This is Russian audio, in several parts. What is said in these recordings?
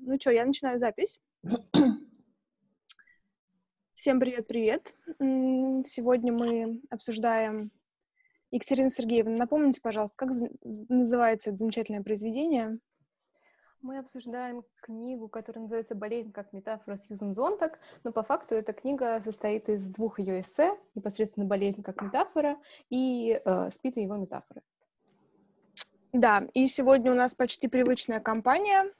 Ну что, я начинаю запись. Всем привет-привет. Сегодня мы обсуждаем... Екатерина Сергеевна, напомните, пожалуйста, как называется это замечательное произведение? Мы обсуждаем книгу, которая называется «Болезнь как метафора» Сьюзен Зонтак, но по факту эта книга состоит из двух ее эссе, непосредственно «Болезнь как метафора» и э, «Спит и его метафоры». Да, и сегодня у нас почти привычная компания.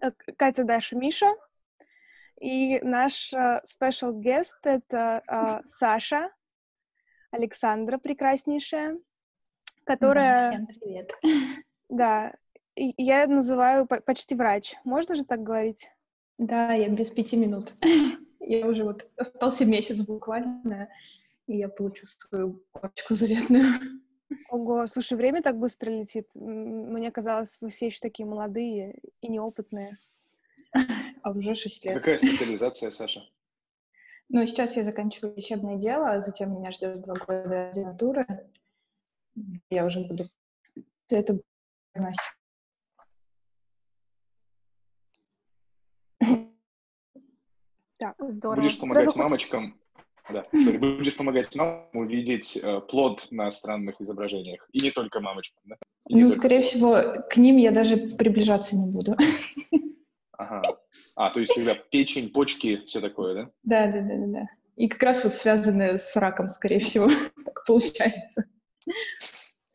Э, Катя, Даша, Миша. И наш спешл uh, guest — это uh, Саша, Александра прекраснейшая, которая... Всем привет. Да, я называю почти врач. Можно же так говорить? Да, я без пяти минут. Я уже вот остался месяц буквально, и я получу свою корочку заветную. Ого, слушай, время так быстро летит. Мне казалось, вы все еще такие молодые и неопытные. А уже шесть лет. Какая специализация, Саша? Ну, сейчас я заканчиваю лечебное дело, а затем меня ждет два года аспирантуры. Я уже буду... Это диагностика. Так, здорово. Будешь помогать Сразу мамочкам да, sorry, будешь помогать нам увидеть э, плод на странных изображениях. И не только мамочкам, да? И ну, скорее плод. всего, к ним я даже приближаться не буду. Ага. А, то есть тогда печень, почки, все такое, да? Да, да, да, да, да. И как раз вот связаны с раком, скорее всего, так получается.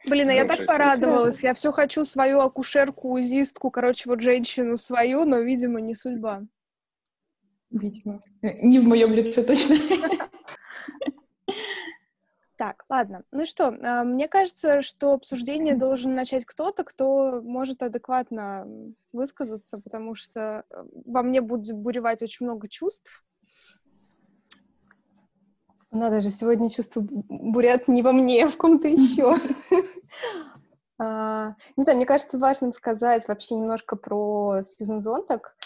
Блин, а я так порадовалась. Я все хочу свою акушерку, узистку, короче, вот женщину свою, но, видимо, не судьба. Видимо. Не в моем лице точно. Так, ладно. Ну что, а, мне кажется, что обсуждение должен начать кто-то, кто может адекватно высказаться, потому что э, во мне будет буревать очень много чувств. Надо же, сегодня чувства бурят не во мне, а в ком-то еще. А, не знаю, мне кажется важным сказать вообще немножко про Сьюзен Зонтак.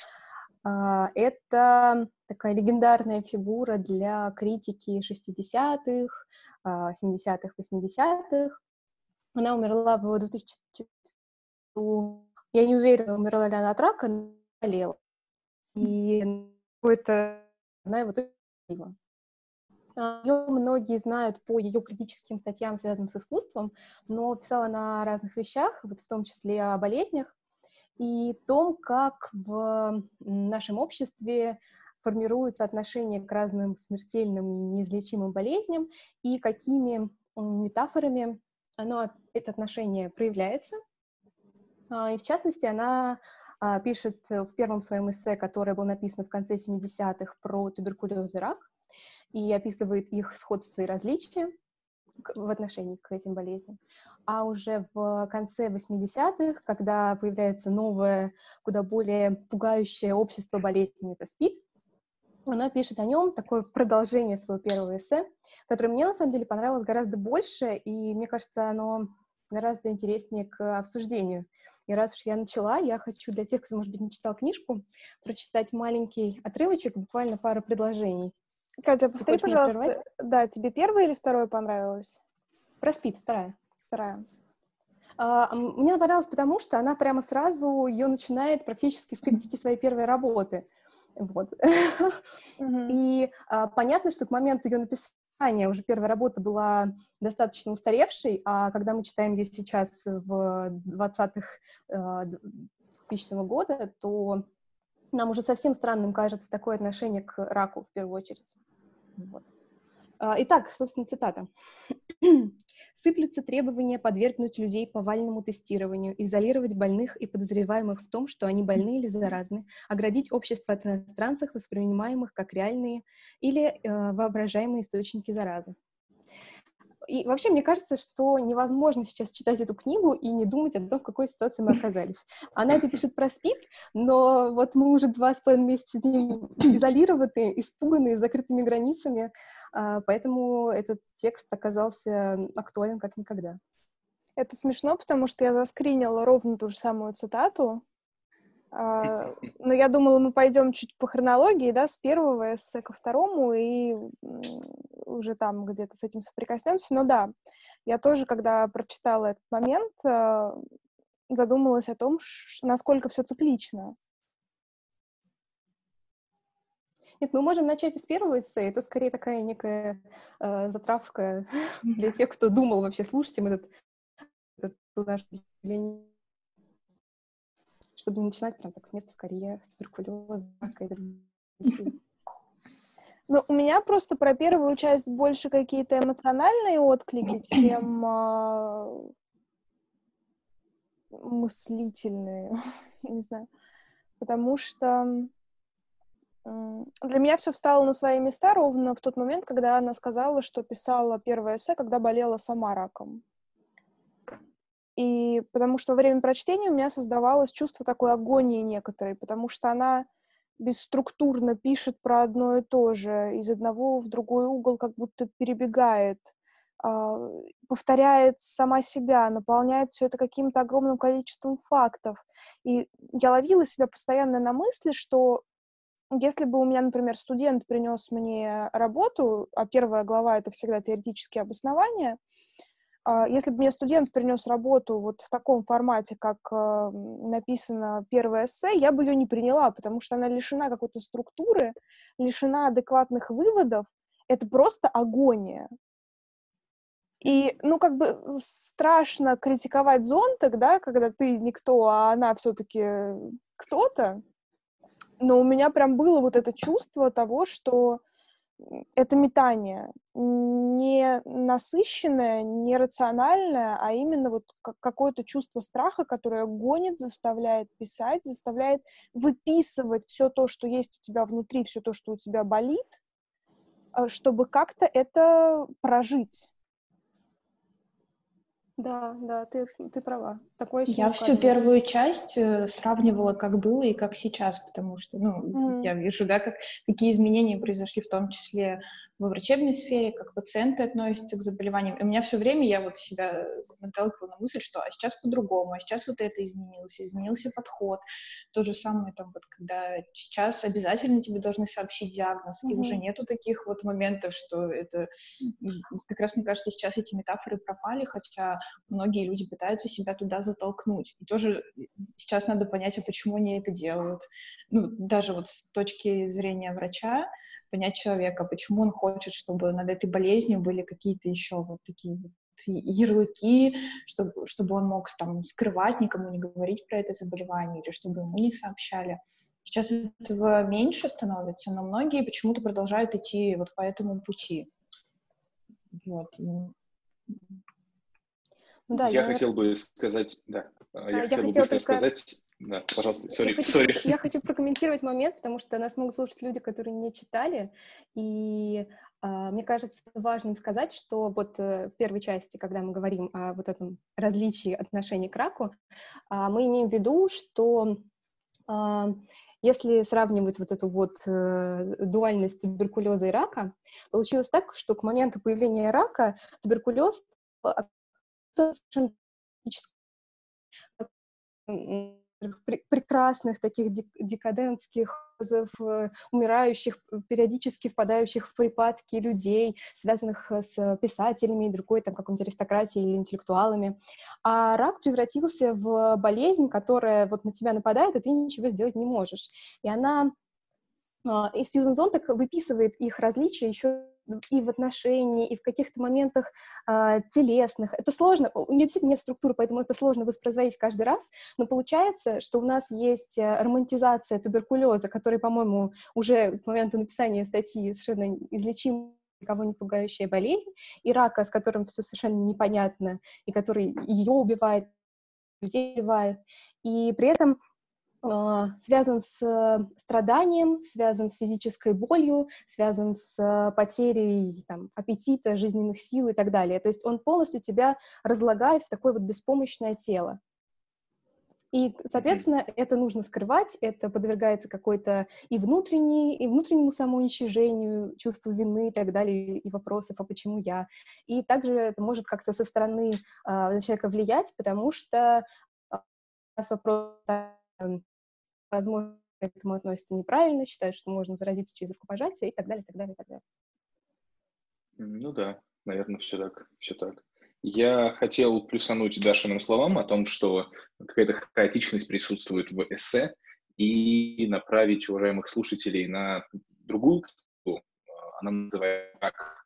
А, это такая легендарная фигура для критики 60-х, 70-х, 80-х. Она умерла в 2004 Я не уверена, умерла ли она от рака, но болела. И какой-то она его убила. Ее многие знают по ее критическим статьям, связанным с искусством, но писала на разных вещах, вот в том числе о болезнях и том, как в нашем обществе формируется отношение к разным смертельным и неизлечимым болезням, и какими метафорами оно, это отношение проявляется. А, и в частности, она а, пишет в первом своем эссе, которое было написано в конце 70-х про туберкулез и рак, и описывает их сходство и различия в отношении к этим болезням. А уже в конце 80-х, когда появляется новое, куда более пугающее общество болезней, это СПИД, она пишет о нем такое продолжение своего первого эссе, которое мне на самом деле понравилось гораздо больше, и мне кажется, оно гораздо интереснее к обсуждению. И раз уж я начала, я хочу для тех, кто, может быть, не читал книжку, прочитать маленький отрывочек, буквально пару предложений. Катя, повтори, пожалуйста, да, тебе первое или второе понравилось? Про спид, вторая. Вторая. Uh, мне понравилось, потому что она прямо сразу ее начинает практически с критики своей первой работы. Вот. Mm-hmm. И uh, понятно, что к моменту ее написания уже первая работа была достаточно устаревшей, а когда мы читаем ее сейчас в 20-х uh, 2000 года, то нам уже совсем странным кажется такое отношение к раку в первую очередь. Вот. А, итак, собственно, цитата. «Сыплются требования подвергнуть людей повальному тестированию, изолировать больных и подозреваемых в том, что они больны или заразны, оградить общество от иностранцев, воспринимаемых как реальные или э, воображаемые источники заразы. И вообще, мне кажется, что невозможно сейчас читать эту книгу и не думать о том, в какой ситуации мы оказались. Она это пишет про СПИД, но вот мы уже два с половиной месяца сидим изолированы, испуганные, с закрытыми границами, поэтому этот текст оказался актуален как никогда. Это смешно, потому что я заскринила ровно ту же самую цитату, а, но я думала, мы пойдем чуть по хронологии, да, с первого эссе ко второму, и уже там где-то с этим соприкоснемся. Но да, я тоже, когда прочитала этот момент, э, задумалась о том, насколько все циклично. Нет, мы можем начать с первого эссе. Это скорее такая некая э, затравка для тех, кто думал вообще, слушайте мы этот, этот наш чтобы не начинать прям так с места в карьер, с туберкулеза, ну, у меня просто про первую часть больше какие-то эмоциональные отклики, чем э, мыслительные, не знаю. Потому что для меня все встало на свои места ровно в тот момент, когда она сказала, что писала первое эссе, когда болела сама раком. И потому что во время прочтения у меня создавалось чувство такой агонии некоторой, потому что она бесструктурно пишет про одно и то же, из одного в другой угол как будто перебегает, э, повторяет сама себя, наполняет все это каким-то огромным количеством фактов. И я ловила себя постоянно на мысли, что если бы у меня, например, студент принес мне работу, а первая глава — это всегда теоретические обоснования, а, если бы мне студент принес работу вот в таком формате, как а, написано первое эссе, я бы ее не приняла, потому что она лишена какой-то структуры, лишена адекватных выводов. Это просто агония. И, ну, как бы страшно критиковать зонтик, да, когда ты никто, а она все-таки кто-то но у меня прям было вот это чувство того, что это метание не насыщенное, не рациональное, а именно вот какое-то чувство страха, которое гонит, заставляет писать, заставляет выписывать все то, что есть у тебя внутри, все то, что у тебя болит, э, чтобы как-то это прожить. Да, да, ты, ты права. Такое я всю первую часть э, сравнивала, как было и как сейчас, потому что, ну, mm-hmm. я вижу, да, как, какие изменения произошли в том числе во врачебной сфере, как пациенты относятся к заболеваниям. И у меня все время я вот себя наталкивала на мысль, что а сейчас по-другому, а сейчас вот это изменилось, изменился подход. То же самое там вот, когда сейчас обязательно тебе должны сообщить диагноз, mm-hmm. и уже нету таких вот моментов, что это... Как раз, мне кажется, сейчас эти метафоры пропали, хотя многие люди пытаются себя туда затолкнуть. И тоже сейчас надо понять, а почему они это делают. Ну, даже вот с точки зрения врача, понять человека, почему он хочет, чтобы над этой болезнью были какие-то еще вот такие вот ярлыки, чтобы, чтобы он мог там скрывать, никому не говорить про это заболевание, или чтобы ему не сообщали. Сейчас этого меньше становится, но многие почему-то продолжают идти вот по этому пути. Вот. Ну да, я, я хотел бы сказать, да, я, я хотел бы быстро только... сказать, да, пожалуйста, сори, я хочу, я хочу прокомментировать момент, потому что нас могут слушать люди, которые не читали, и Uh, мне кажется важным сказать, что вот uh, в первой части, когда мы говорим о вот этом различии отношений к раку, uh, мы имеем в виду, что если сравнивать вот эту вот э, дуальность туберкулеза и рака, получилось так, что к моменту появления рака туберкулез совершенно прекрасных таких декадентских э, умирающих, периодически впадающих в припадки людей, связанных э, с писателями и другой там какой-нибудь аристократией или интеллектуалами. А рак превратился в болезнь, которая вот на тебя нападает, и ты ничего сделать не можешь. И она а, и Сьюзен Зонтак выписывает их различия еще и в отношении, и в каких-то моментах э, телесных. Это сложно, у нее действительно нет структуры, поэтому это сложно воспроизводить каждый раз, но получается, что у нас есть э, романтизация туберкулеза, который, по-моему, уже к моменту написания статьи совершенно излечим никого не пугающая болезнь, и рака, с которым все совершенно непонятно, и который ее убивает, людей убивает. И при этом связан с э, страданием, связан с физической болью, связан с э, потерей там, аппетита, жизненных сил и так далее. То есть он полностью тебя разлагает в такое вот беспомощное тело. И, соответственно, это нужно скрывать, это подвергается какой-то и внутренней, и внутреннему самоуничижению, чувству вины и так далее, и вопросов, а почему я. И также это может как-то со стороны э, на человека влиять, потому что э, вопрос возможно, к этому относятся неправильно, считают, что можно заразиться через рукопожатие и так далее, и так далее, и так далее. Ну да, наверное, все так, все так. Я хотел плюсануть Дашиным словам о том, что какая-то хаотичность присутствует в эссе, и направить уважаемых слушателей на другую книгу. Она называется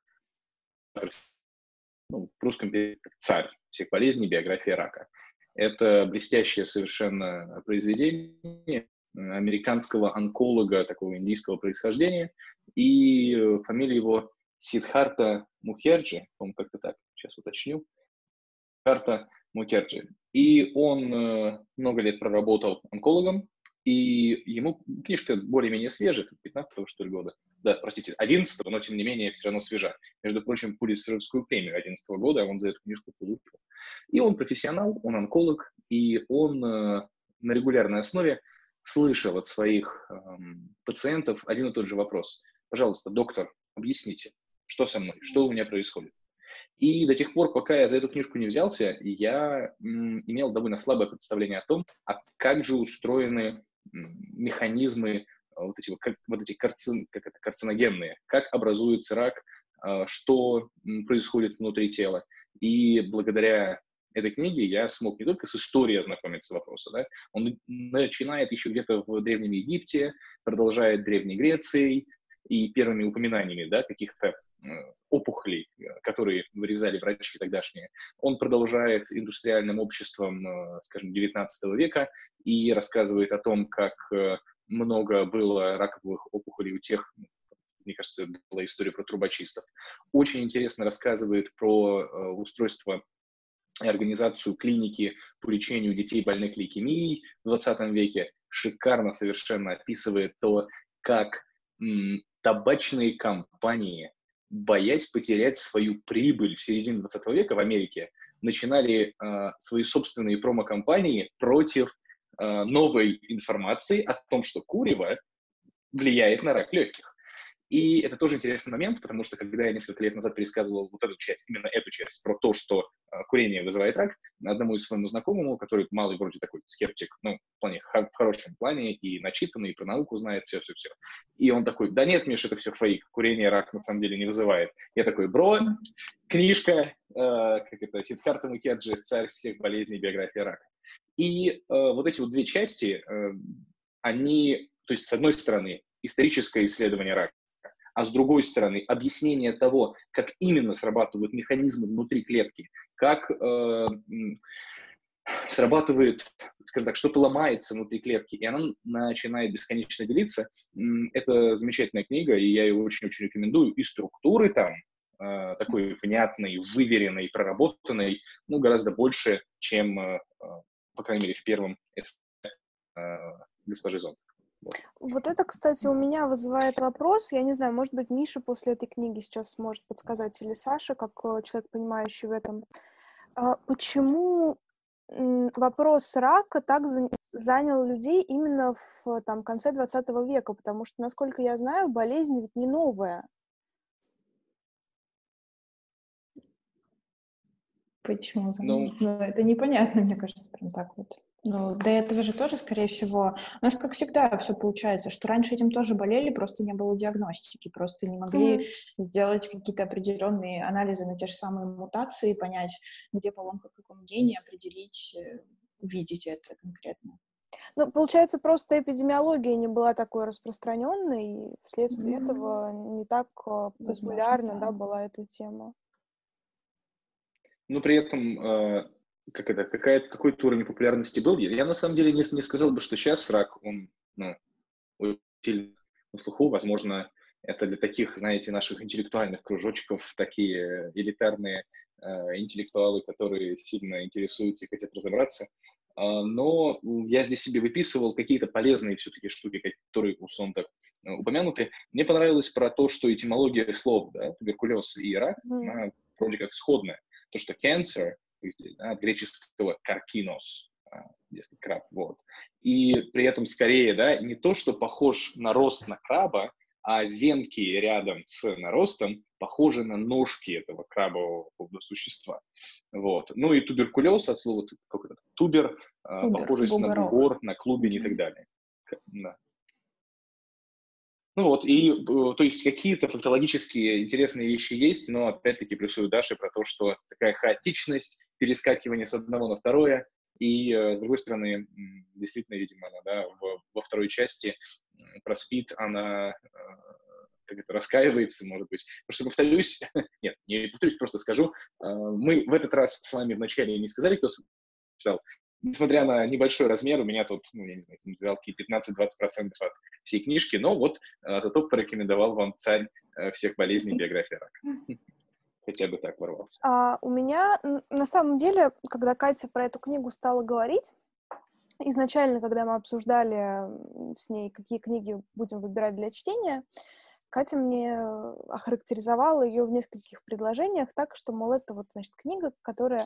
ну, в русском «Царь всех болезней. Биография рака». Это блестящее совершенно произведение американского онколога такого индийского происхождения, и фамилия его Сидхарта Мухерджи, по-моему, как-то так, сейчас уточню, Сидхарта Мухерджи. И он э, много лет проработал онкологом, и ему книжка более-менее свежая, 15-го, что ли, года. Да, простите, 11-го, но тем не менее все равно свежа. Между прочим, Пулитцеровскую премию 11 -го года он за эту книжку получил. И он профессионал, он онколог, и он э, на регулярной основе слышал от своих э, пациентов один и тот же вопрос. Пожалуйста, доктор, объясните, что со мной, что у меня происходит. И до тех пор, пока я за эту книжку не взялся, я м, имел довольно слабое представление о том, а как же устроены механизмы а, вот эти, как, вот эти карцин, как это, карциногенные, как образуется рак, а, что происходит внутри тела. И благодаря этой книге я смог не только с историей ознакомиться вопроса, да, он начинает еще где-то в Древнем Египте, продолжает Древней Грецией и первыми упоминаниями да, каких-то э, опухолей, э, которые вырезали врачи тогдашние. Он продолжает индустриальным обществом, э, скажем, XIX века и рассказывает о том, как много было раковых опухолей у тех, мне кажется, была история про трубочистов. Очень интересно рассказывает про устройство организацию клиники по лечению детей больных лейкемией в 20 веке. Шикарно совершенно описывает то, как м, табачные компании, боясь потерять свою прибыль в середине 20 века в Америке, начинали э, свои собственные промо-компании против Э, новой информации о том, что курево влияет на рак легких. И это тоже интересный момент, потому что когда я несколько лет назад пересказывал вот эту часть, именно эту часть, про то, что э, курение вызывает рак, одному из своему знакомому, который малый вроде такой скептик, ну, в плане, в хорошем плане, и начитанный, и про науку знает, все-все-все. И он такой, да нет, Миша, это все фейк, курение рак на самом деле не вызывает. Я такой, бро, книжка, э, как это, Сидхарта Мукерджи, «Царь всех болезней. Биография рака». И э, вот эти вот две части, э, они, то есть, с одной стороны, историческое исследование рака, а с другой стороны, объяснение того, как именно срабатывают механизмы внутри клетки, как э, срабатывает, скажем так, что-то ломается внутри клетки, и она начинает бесконечно делиться. Это замечательная книга, и я ее очень-очень рекомендую. И структуры там э, такой внятной, выверенной, проработанной, ну, гораздо больше, чем э, по крайней мере, в первом эссе э, госпожи Зонт. Вот. это, кстати, у меня вызывает вопрос. Я не знаю, может быть, Миша после этой книги сейчас сможет подсказать, или Саша, как э, человек, понимающий в этом. А почему вопрос рака так занял людей именно в там, конце 20 века? Потому что, насколько я знаю, болезнь ведь не новая. Почему? Ну, ну, это непонятно, мне кажется, прям так вот. Ну, до этого же тоже, скорее всего, у нас, как всегда, все получается, что раньше этим тоже болели, просто не было диагностики, просто не могли mm-hmm. сделать какие-то определенные анализы на те же самые мутации, понять, где поломка в каком гене, определить, э, увидеть это конкретно. Ну, получается, просто эпидемиология не была такой распространенной, и вследствие mm-hmm. этого не так э, популярна, да. да, была эта тема но при этом э, как это, какая, какой-то уровень популярности был. Я на самом деле не, не сказал бы, что сейчас рак, он ну, очень на слуху. Возможно, это для таких, знаете, наших интеллектуальных кружочков, такие элитарные э, интеллектуалы, которые сильно интересуются и хотят разобраться. Э, но я здесь себе выписывал какие-то полезные все-таки штуки, которые, условно так, э, упомянуты. Мне понравилось про то, что этимология слов, да, туберкулез и рак, mm. она вроде как сходная то, что cancer, да, от греческого каркинос, если краб, вот. И при этом скорее, да, не то, что похож на рост на краба, а венки рядом с наростом похожи на ножки этого крабового существа. Вот. Ну и туберкулез от слова как это, тубер, тубер похожесть на бугор, на клубень и так далее. Да. Ну вот, и, э, то есть, какие-то фактологические интересные вещи есть, но, опять-таки, плюсую Даши про то, что такая хаотичность, перескакивание с одного на второе, И, э, с другой стороны, действительно, видимо, она, да, во, второй части про Спид она как это, раскаивается, может быть. Потому что, повторюсь, нет, не повторюсь, просто скажу, мы в этот раз с вами вначале не сказали, кто читал, несмотря на небольшой размер, у меня тут, ну, я не знаю, залки 15-20% от всей книжки, но вот зато порекомендовал вам царь всех болезней биография рака хотя бы так ворвался? А, у меня, на самом деле, когда Катя про эту книгу стала говорить, изначально, когда мы обсуждали с ней, какие книги будем выбирать для чтения, Катя мне охарактеризовала ее в нескольких предложениях так, что, мол, это вот, значит, книга, которая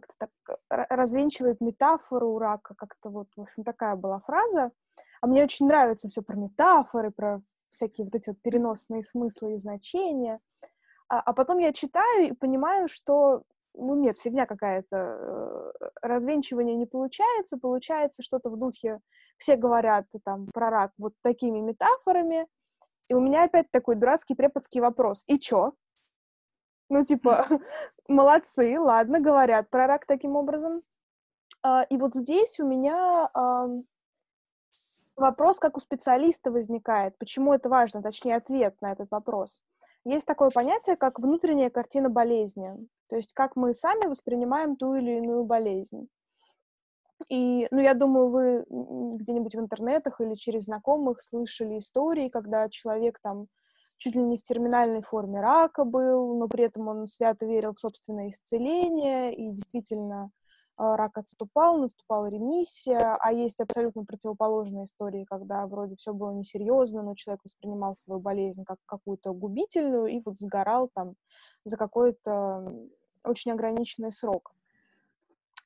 как-то так развенчивает метафору рака, как-то вот, в общем, такая была фраза. А мне очень нравится все про метафоры, про всякие вот эти вот переносные смыслы и значения. А, а потом я читаю и понимаю, что ну нет, фигня какая-то, э, развенчивание не получается, получается что-то в духе, все говорят там про рак вот такими метафорами, и у меня опять такой дурацкий преподский вопрос, и чё? Ну, типа, молодцы, ладно, говорят про рак таким образом. А, и вот здесь у меня вопрос, как у специалиста возникает, почему это важно, точнее, ответ на этот вопрос. Есть такое понятие, как внутренняя картина болезни, то есть как мы сами воспринимаем ту или иную болезнь. И, ну, я думаю, вы где-нибудь в интернетах или через знакомых слышали истории, когда человек там чуть ли не в терминальной форме рака был, но при этом он свято верил в собственное исцеление и действительно а, рак отступал, наступала ремиссия, а есть абсолютно противоположные истории, когда вроде все было несерьезно, но человек воспринимал свою болезнь как какую-то губительную и вот сгорал там за какой-то очень ограниченный срок.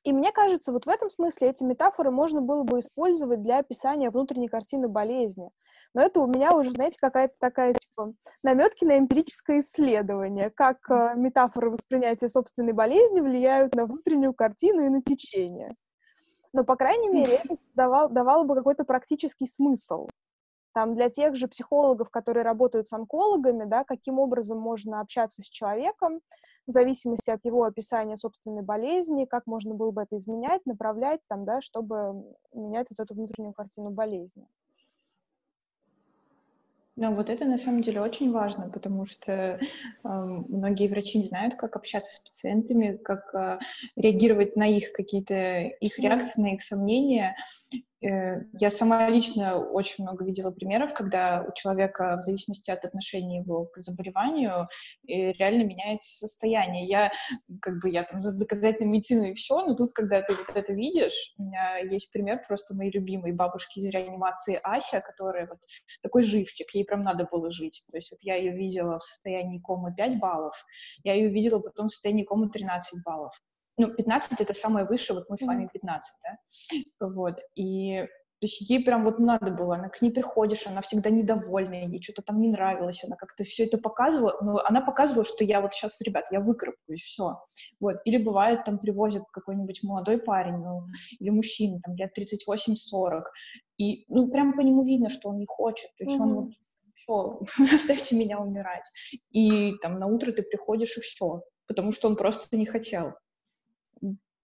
И мне кажется, вот в этом смысле эти метафоры можно было бы использовать для описания внутренней картины болезни. Но это у меня уже, знаете, какая-то такая, типа, наметки на эмпирическое исследование, как э, метафоры воспринятия собственной болезни влияют на внутреннюю картину и на течение. Но, по крайней мере, это давало, давало бы какой-то практический смысл. Там для тех же психологов, которые работают с онкологами, да, каким образом можно общаться с человеком, в зависимости от его описания собственной болезни, как можно было бы это изменять, направлять, там, да, чтобы менять вот эту внутреннюю картину болезни. Ну, вот это на самом деле очень важно, потому что э, многие врачи не знают, как общаться с пациентами, как э, реагировать на их какие-то их реакции, на их сомнения. Э, я сама лично очень много видела примеров, когда у человека, в зависимости от отношения его к заболеванию, реально меняется состояние. Я, как бы, я там за доказательную медицину и все, но тут, когда ты вот это видишь, у меня есть пример просто моей любимой бабушки из реанимации Ася, которая вот такой живчик, ей прям надо было жить. То есть вот я ее видела в состоянии комы 5 баллов, я ее видела потом в состоянии комы 13 баллов ну, 15 это самое высшее, вот мы с вами 15, да, вот, и то есть ей прям вот надо было, она к ней приходишь, она всегда недовольная, ей что-то там не нравилось, она как-то все это показывала, но она показывала, что я вот сейчас, ребят, я выкарабкаюсь, все. Вот. Или бывает, там привозят какой-нибудь молодой парень, ну, или мужчина, там, лет 38-40, и, ну, прям по нему видно, что он не хочет, то есть mm-hmm. он вот, все, оставьте меня умирать. И там на утро ты приходишь, и все, потому что он просто не хотел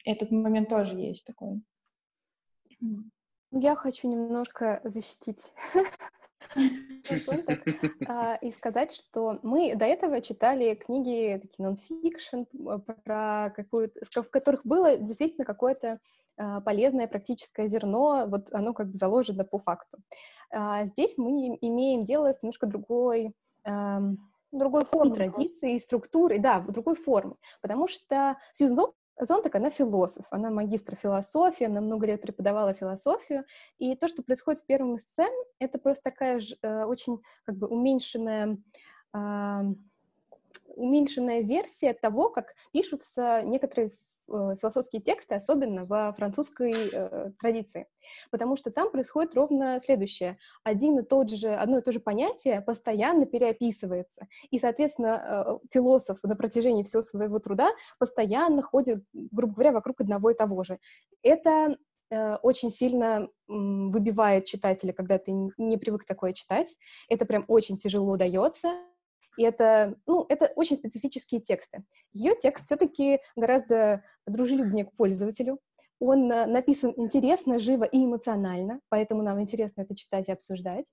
этот момент тоже есть такой. Я хочу немножко защитить а, и сказать, что мы до этого читали книги такие нон-фикшн, про какую-то, в которых было действительно какое-то а, полезное практическое зерно, вот оно как бы заложено по факту. А, здесь мы имеем дело с немножко другой другой формы традиции, структуры, да, другой формы, потому что Сьюзен Зонтак, она философ, она магистр философии, она много лет преподавала философию, и то, что происходит в первом эссе, это просто такая же э, очень как бы уменьшенная э, уменьшенная версия того, как пишутся некоторые философские тексты, особенно во французской э, традиции, потому что там происходит ровно следующее. Один и тот же, одно и то же понятие постоянно переописывается, и, соответственно, э, философ на протяжении всего своего труда постоянно ходит, грубо говоря, вокруг одного и того же. Это э, очень сильно выбивает читателя, когда ты не привык такое читать. Это прям очень тяжело дается, и это, ну, это очень специфические тексты. Ее текст все-таки гораздо дружелюбнее к пользователю, Он э, написан интересно, живо и эмоционально, поэтому нам интересно это читать и обсуждать.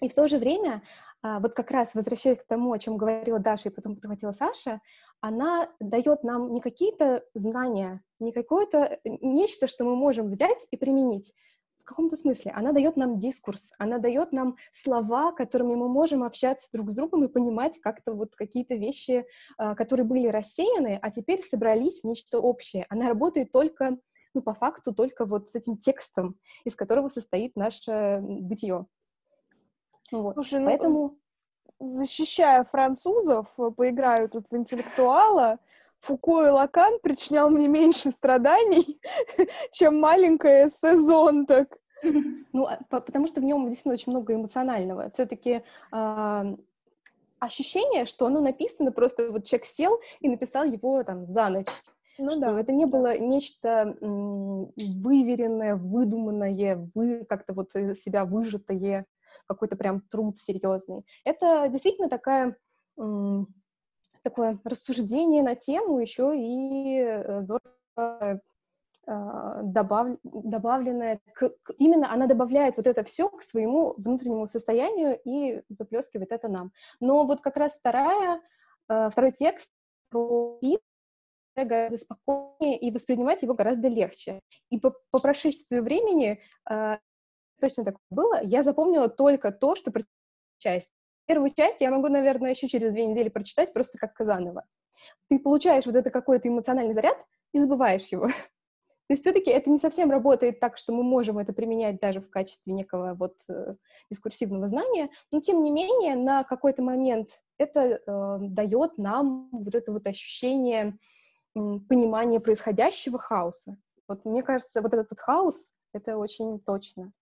И в то же время, а, вот как раз возвращаясь к тому, о чем говорила Даша и потом подхватила Саша, она дает нам не какие-то знания, не какое-то э, нечто, что мы можем взять и применить. В каком-то смысле она дает нам дискурс, она дает нам слова, которыми мы можем общаться друг с другом и понимать как-то вот какие-то вещи, а, которые были рассеяны, а теперь собрались в нечто общее. Она работает только, ну, по факту, только вот с этим текстом, из которого состоит наше бытие. Вот. Слушай, ну, Поэтому... защищая французов, э, поиграю тут в интеллектуала, Фуко и Лакан причинял мне меньше страданий, чем маленькая эссе «Зонтак». Ну, а, потому что в нем действительно очень много эмоционального. Все-таки э, ощущение, что оно написано, просто вот человек сел и написал его там за ночь. Ну, что да. это не было нечто выверенное, выдуманное, вы, как-то вот себя выжатое какой-то прям труд серьезный. Это действительно такая такое рассуждение на тему еще и э, здорово а, добав, добавленное, к, к, именно она добавляет вот это все к своему внутреннему состоянию и выплескивает это нам. Но вот как раз вторая, э, второй текст про гораздо спокойнее и воспринимать его гораздо легче. И по, по прошествии времени э, точно так было. Я запомнила только то, что часть. Первую часть я могу, наверное, еще через две недели прочитать просто как Казанова. Ты получаешь вот это какой-то эмоциональный заряд и забываешь его. То есть все-таки это не совсем работает так, что мы можем это применять даже в качестве некого вот э, дискурсивного знания, но тем не менее на какой-то момент это э, дает нам вот это вот ощущение э, понимания происходящего хаоса. Вот мне кажется, вот этот хаос — это очень точно.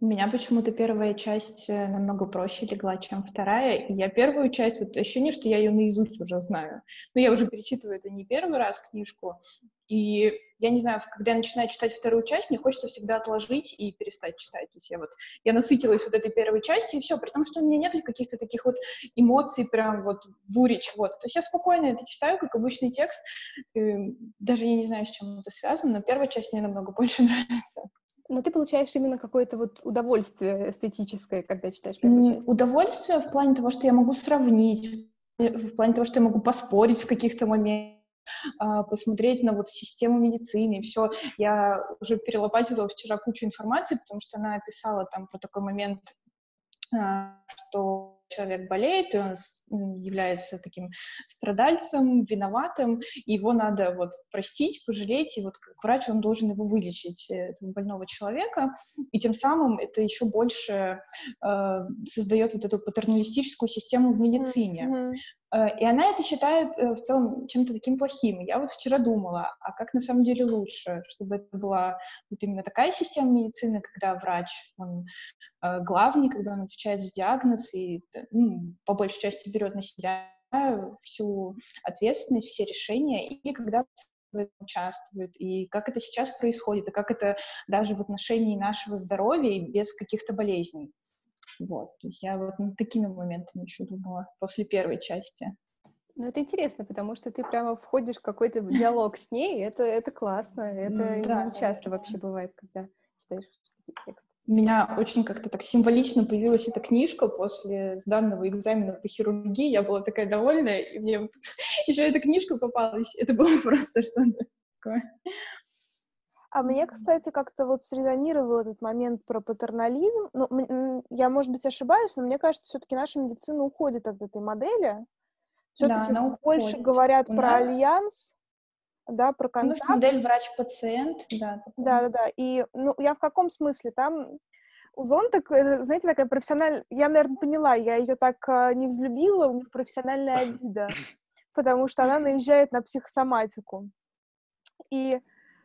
У меня почему-то первая часть э, намного проще легла, чем вторая. И я первую часть, вот ощущение, что я ее наизусть уже знаю. Но я уже перечитываю это не первый раз книжку. И я не знаю, когда я начинаю читать вторую часть, мне хочется всегда отложить и перестать читать. То есть я вот, я насытилась вот этой первой частью, и все, при том, что у меня нет каких-то таких вот эмоций, прям вот бури чего-то. То есть я спокойно это читаю, как обычный текст. И даже я не знаю, с чем это связано, но первая часть мне намного больше нравится. Но ты получаешь именно какое-то вот удовольствие эстетическое, когда читаешь первую часть. Удовольствие в плане того, что я могу сравнить, в плане того, что я могу поспорить в каких-то моментах, а, посмотреть на вот систему медицины, и все. Я уже перелопатила вчера кучу информации, потому что она описала там про такой момент, а, что человек болеет, и он является таким страдальцем, виноватым, его надо вот простить, пожалеть, и вот как врач он должен его вылечить, э, этого больного человека, и тем самым это еще больше э, создает вот эту патерналистическую систему в медицине. Mm-hmm. И она это считает э, в целом чем-то таким плохим. Я вот вчера думала, а как на самом деле лучше, чтобы это была вот именно такая система медицины, когда врач, он главный, когда он отвечает за диагноз и ну, по большей части берет на себя всю ответственность, все решения, и когда участвует, и как это сейчас происходит, и как это даже в отношении нашего здоровья без каких-то болезней. Вот. Я вот над такими моментами еще думала после первой части. Ну, это интересно, потому что ты прямо входишь в какой-то диалог с ней, это, это классно, это да, не часто вообще бывает, когда читаешь текст. У меня очень как-то так символично появилась эта книжка после сданного экзамена по хирургии. Я была такая довольная, и мне вот еще эта книжка попалась. Это было просто что-то такое. А мне, кстати, как-то вот срезонировал этот момент про патернализм. Ну, я, может быть, ошибаюсь, но мне кажется, все-таки наша медицина уходит от этой модели. Все-таки да, больше уходит. говорят У про нас... альянс, да, про контакт. У нас модель врач-пациент, да. Да, да, да. И, ну, я в каком смысле? Там у Зонтак, э, знаете, такая профессиональная... Я, наверное, поняла, я ее так э, не взлюбила, у нее профессиональная обида, потому что она наезжает на психосоматику. И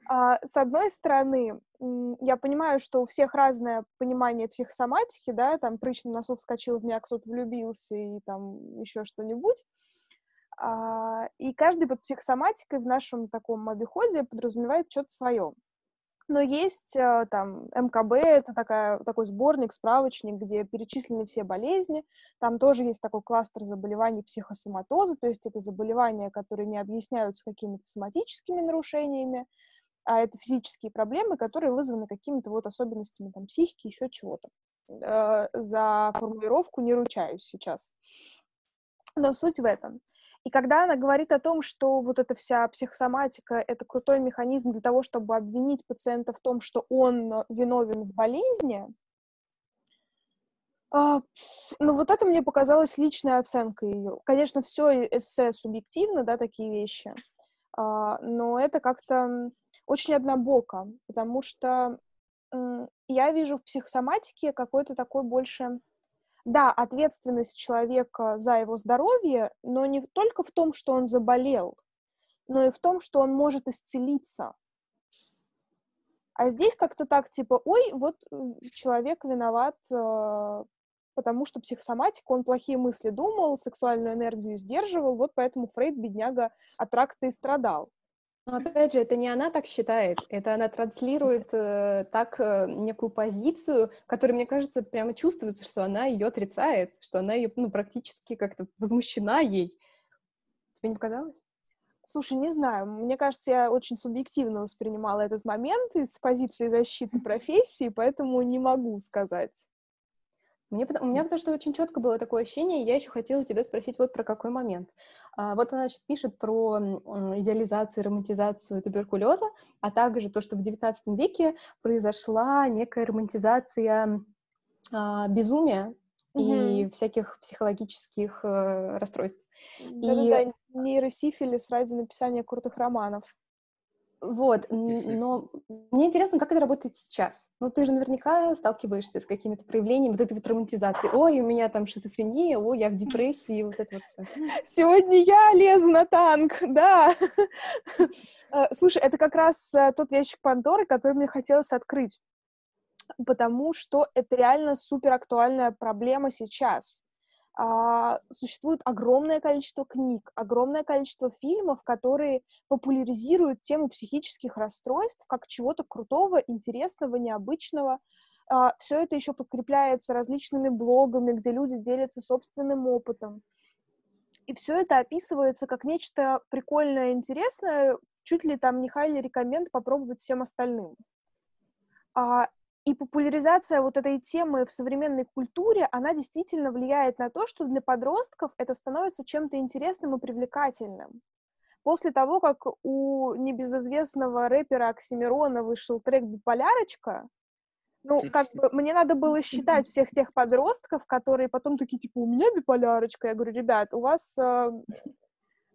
с одной стороны, я понимаю, что у всех разное понимание психосоматики, да, там прыщ на носу вскочил, в меня кто-то влюбился и там еще что-нибудь. А, и каждый под психосоматикой в нашем таком обиходе подразумевает что-то свое. Но есть э, там МКБ, это такая, такой сборник, справочник, где перечислены все болезни. Там тоже есть такой кластер заболеваний психосоматоза, то есть это заболевания, которые не объясняются какими-то соматическими нарушениями, а это физические проблемы, которые вызваны какими-то вот особенностями там, психики, еще чего-то. Э, за формулировку не ручаюсь сейчас. Но суть в этом. И когда она говорит о том, что вот эта вся психосоматика — это крутой механизм для того, чтобы обвинить пациента в том, что он виновен в болезни, а, ну, вот это мне показалось личной оценкой ее. Конечно, все эссе субъективно, да, такие вещи, а, но это как-то очень однобоко, потому что я вижу в психосоматике какой-то такой больше да, ответственность человека за его здоровье, но не только в том, что он заболел, но и в том, что он может исцелиться. А здесь как-то так, типа, ой, вот человек виноват, э, потому что психосоматика, он плохие мысли думал, сексуальную энергию сдерживал, вот поэтому Фрейд, бедняга, от рака и страдал. Но опять же, это не она так считает, это она транслирует э, так э, некую позицию, которая, мне кажется, прямо чувствуется, что она ее отрицает, что она ее ну, практически как-то возмущена ей. Тебе не показалось? Слушай, не знаю. Мне кажется, я очень субъективно воспринимала этот момент из позиции защиты профессии, поэтому не могу сказать. Мне, у меня потому что очень четко было такое ощущение, я еще хотела тебя спросить вот про какой момент. А, вот она значит, пишет про идеализацию, романтизацию туберкулеза, а также то, что в XIX веке произошла некая романтизация а, безумия и всяких психологических э, расстройств. Да-да-да, и... нейросифилис ради написания крутых романов. Вот, но мне интересно, как это работает сейчас. Ну, ты же наверняка сталкиваешься с какими-то проявлениями вот этой вот романтизации. Ой, у меня там шизофрения, ой, я в депрессии, вот это вот все. Сегодня я лезу на танк, да. Э, слушай, это как раз э, тот ящик Пандоры, который мне хотелось открыть, потому что это реально супер актуальная проблема сейчас а, существует огромное количество книг, огромное количество фильмов, которые популяризируют тему психических расстройств как чего-то крутого, интересного, необычного. А, все это еще подкрепляется различными блогами, где люди делятся собственным опытом. И все это описывается как нечто прикольное, интересное, чуть ли там не хайли рекоменд попробовать всем остальным. А, и популяризация вот этой темы в современной культуре, она действительно влияет на то, что для подростков это становится чем-то интересным и привлекательным. После того, как у небезызвестного рэпера Оксимирона вышел трек «Биполярочка», ну, как бы, мне надо было считать всех тех подростков, которые потом такие, типа, у меня биполярочка. Я говорю, ребят, у вас э,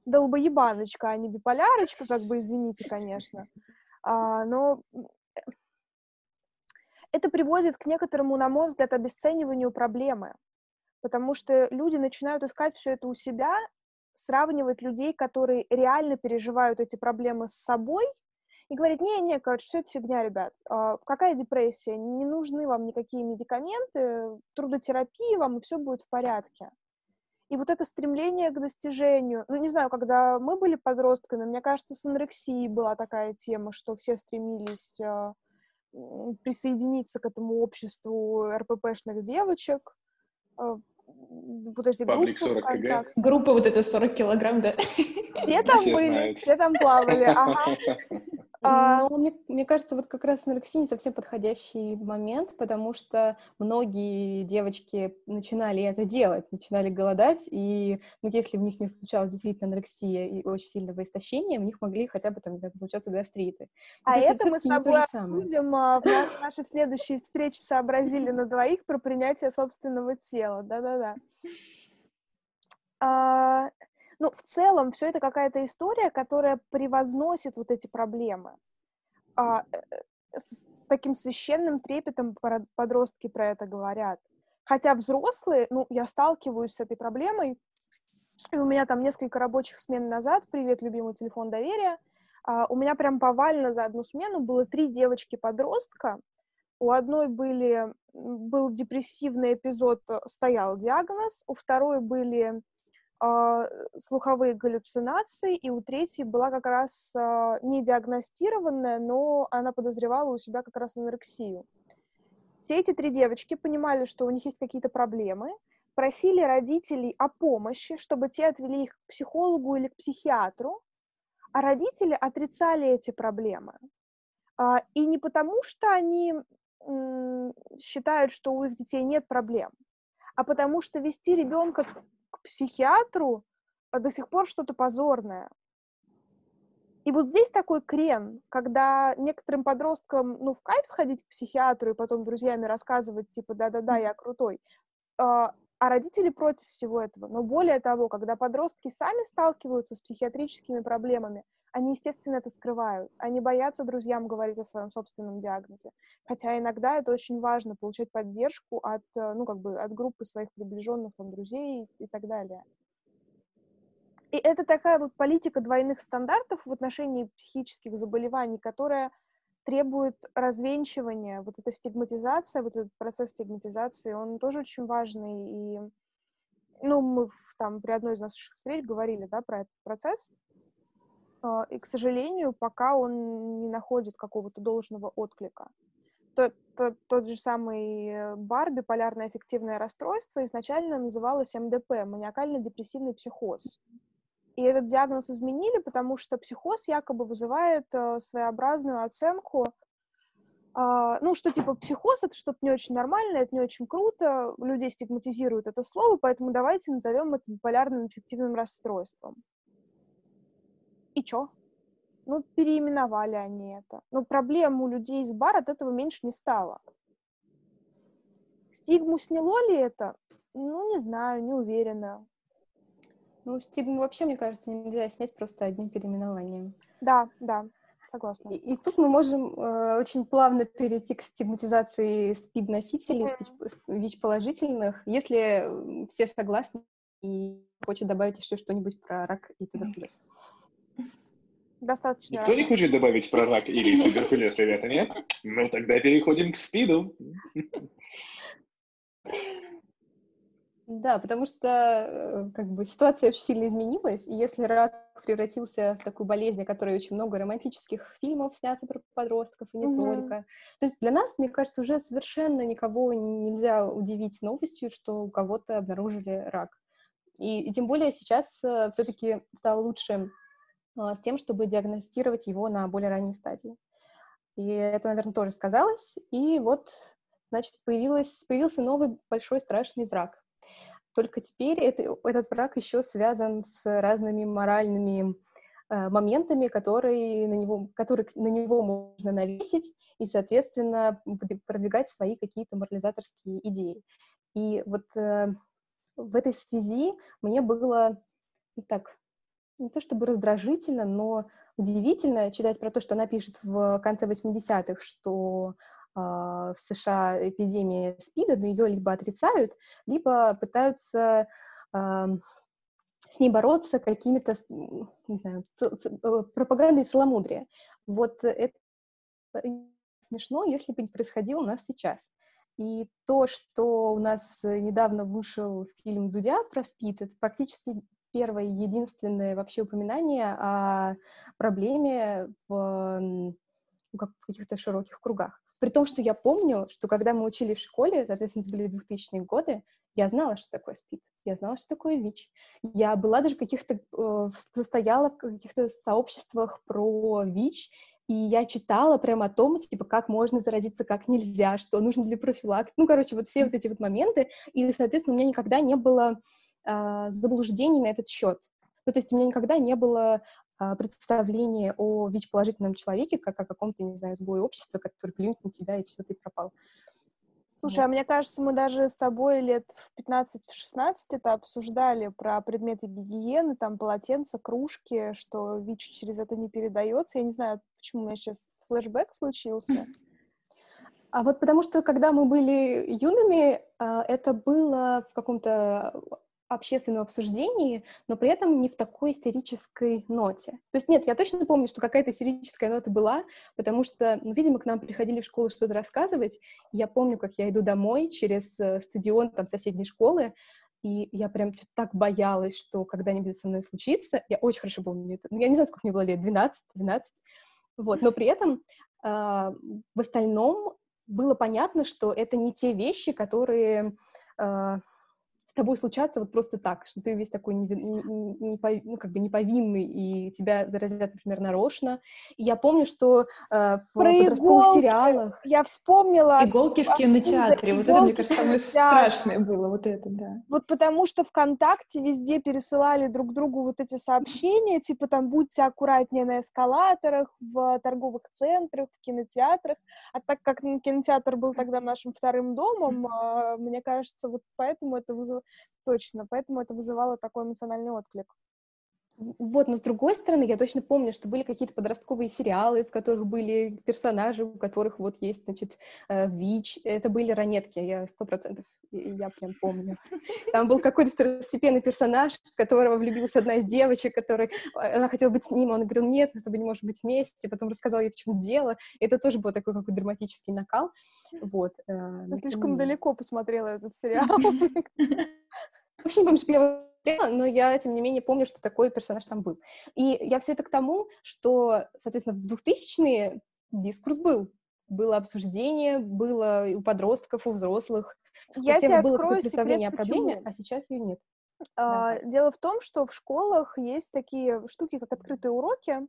долбоебаночка, а не биполярочка, как бы, извините, конечно. А, но это приводит к некоторому, на мой взгляд, обесцениванию проблемы, потому что люди начинают искать все это у себя, сравнивать людей, которые реально переживают эти проблемы с собой, и говорить, не-не, короче, все это фигня, ребят. А, какая депрессия? Не нужны вам никакие медикаменты, трудотерапия вам, и все будет в порядке. И вот это стремление к достижению, ну, не знаю, когда мы были подростками, мне кажется, с анорексией была такая тема, что все стремились а, присоединиться к этому обществу РППшных девочек. А, вот эти Паблик группы 40 кг. Группа вот эта 40 килограмм, да. Все там все были, знают. все там плавали, ага. А... Но мне, мне кажется, вот как раз анорексия не совсем подходящий момент, потому что многие девочки начинали это делать, начинали голодать, и ну, если в них не случалось действительно анорексия и очень сильного истощения, в них могли хотя бы там, не знаю, случаться гастриты. А То это мы с тобой обсудим а, в нашей следующей встрече сообразили на двоих про принятие собственного тела, да-да-да. Ну, в целом, все это какая-то история, которая превозносит вот эти проблемы. А, э, с таким священным трепетом подростки про это говорят. Хотя взрослые, ну, я сталкиваюсь с этой проблемой, и у меня там несколько рабочих смен назад, привет, любимый телефон доверия, а, у меня прям повально за одну смену было три девочки-подростка, у одной были, был депрессивный эпизод, стоял диагноз, у второй были э, слуховые галлюцинации, и у третьей была как раз э, не диагностированная, но она подозревала у себя как раз анорексию. Все эти три девочки понимали, что у них есть какие-то проблемы, просили родителей о помощи, чтобы те отвели их к психологу или к психиатру, а родители отрицали эти проблемы. А, и не потому, что они считают, что у их детей нет проблем, а потому что вести ребенка психиатру а, до сих пор что-то позорное. И вот здесь такой крен, когда некоторым подросткам, ну, в кайф сходить к психиатру и потом друзьями рассказывать, типа, да-да-да, я крутой, а, а родители против всего этого. Но более того, когда подростки сами сталкиваются с психиатрическими проблемами, они, естественно, это скрывают. Они боятся друзьям говорить о своем собственном диагнозе. Хотя иногда это очень важно, получать поддержку от, э, ну, как бы, от группы своих приближенных там, друзей и так далее. И это такая вот политика двойных стандартов в отношении психических заболеваний, которая требует развенчивания, вот эта стигматизация, вот этот процесс стигматизации, он тоже очень важный. И, ну, мы там при одной из наших встреч говорили, да, про этот процесс. А, и, к сожалению, пока он не находит какого-то должного отклика. Тот, тот, тот же самый Барби, полярное аффективное расстройство, изначально называлось МДП, маниакально-депрессивный психоз. И этот диагноз изменили, потому что психоз якобы вызывает э, своеобразную оценку, э, ну, что типа психоз — это что-то не очень нормальное, это не очень круто, людей стигматизируют это слово, поэтому давайте назовем это биполярным аффективным расстройством. И чё? Ну, переименовали они это. Но проблем у людей из бар от этого меньше не стало. Стигму сняло ли это? Ну, не знаю, не уверена. Ну, стигму вообще, мне кажется, нельзя снять просто одним переименованием. Да, да, согласна. И, и тут мы можем э, очень плавно перейти к стигматизации СПИД-носителей, mm-hmm. ВИЧ-положительных, если все согласны и хочет добавить еще что-нибудь про рак и туберкулез. Достаточно. Никто не хочет добавить про рак или туберкулез, ребята, нет? Ну, тогда переходим к СПИДу. Да, потому что э, как бы ситуация очень сильно изменилась, и если рак превратился в такую болезнь, о которой очень много романтических фильмов снято про подростков, и не mm-hmm. только. То есть для нас, мне кажется, уже совершенно никого нельзя удивить новостью, что у кого-то обнаружили рак. И, и тем более сейчас э, все-таки стало лучше с тем, чтобы диагностировать его на более ранней стадии. И это, наверное, тоже сказалось. И вот, значит, появилось, появился новый большой страшный рак. Только теперь это, этот брак еще связан с разными моральными э, моментами, которые на, него, которые на него можно навесить и, соответственно, продвигать свои какие-то морализаторские идеи. И вот э, в этой связи мне было ну, так, не то чтобы раздражительно, но удивительно читать про то, что она пишет в конце 80-х, что а, в США эпидемия СПИДа, но ее либо отрицают, либо пытаются с ней бороться какими-то, не знаю, э, пропагандой целомудрия. Вот это смешно, если бы не происходило у нас сейчас. И то, что у нас недавно вышел фильм Дудя про СПИД, это практически первое и единственное вообще упоминание о проблеме в ну, как в каких-то широких кругах. При том, что я помню, что когда мы учили в школе, соответственно, это были 2000-е годы, я знала, что такое СПИД, я знала, что такое ВИЧ. Я была даже в каких-то, э, состояла в каких-то сообществах про ВИЧ, и я читала прямо о том, типа, как можно заразиться, как нельзя, что нужно для профилактики. Ну, короче, вот все вот эти вот моменты. И, соответственно, у меня никогда не было заблуждений на этот счет. Ну, то есть у меня никогда не было а, представление о ВИЧ-положительном человеке, как о каком-то, не знаю, сбое общества, который плюнет на тебя, и все, ты пропал. Слушай, вот. а мне кажется, мы даже с тобой лет в 15-16 это обсуждали про предметы гигиены, там полотенца, кружки, что ВИЧ через это не передается. Я не знаю, почему у меня сейчас флешбэк случился. А вот потому что, когда мы были юными, а, это было в каком-то общественном обсуждении, но при этом не в такой истерической ноте. То есть нет, я точно помню, что какая-то истерическая нота была, потому что, ну, видимо, к нам приходили в школу что-то рассказывать. Я помню, как я иду домой через э, стадион там соседней школы, и я прям что-то так боялась, что когда-нибудь со мной случится. Я очень хорошо помню это. Ну, я не знаю, сколько мне было лет, 12, 12. Вот, но при этом э, в остальном было понятно, что это не те вещи, которые э, тобой случаться вот просто так, что ты весь такой не, не, не, ну, как бы неповинный, и тебя заразят, например, нарочно. И я помню, что э, в Про подростковых иголки. сериалах... Я вспомнила... Иголки в кинотеатре. Вот это, мне кажется, самое страшное было, вот это, да. Вот потому что ВКонтакте везде пересылали друг другу вот эти сообщения, типа там «будьте аккуратнее на эскалаторах», в торговых центрах, в кинотеатрах. А так как кинотеатр был тогда нашим вторым домом, э, мне кажется, вот поэтому это вызывало точно, поэтому это вызывало такой эмоциональный отклик. Вот, но с другой стороны, я точно помню, что были какие-то подростковые сериалы, в которых были персонажи, у которых вот есть, значит, э, ВИЧ. Это были ранетки, я сто процентов, я прям помню. Там был какой-то второстепенный персонаж, в которого влюбилась одна из девочек, которой она хотела быть с ним, он говорил, нет, мы с тобой не можем быть вместе, потом рассказал ей, в чем дело. Это тоже был такой какой драматический накал. Вот. Э, слишком далеко посмотрела этот сериал. Вообще не помню, что я но я, тем не менее, помню, что такой персонаж там был. И я все это к тому, что, соответственно, в 2000-е дискурс был. Было обсуждение, было у подростков, у взрослых. Я у всех было какое-то представление о проблеме, почему? а сейчас ее нет. А, да. Дело в том, что в школах есть такие штуки, как открытые уроки,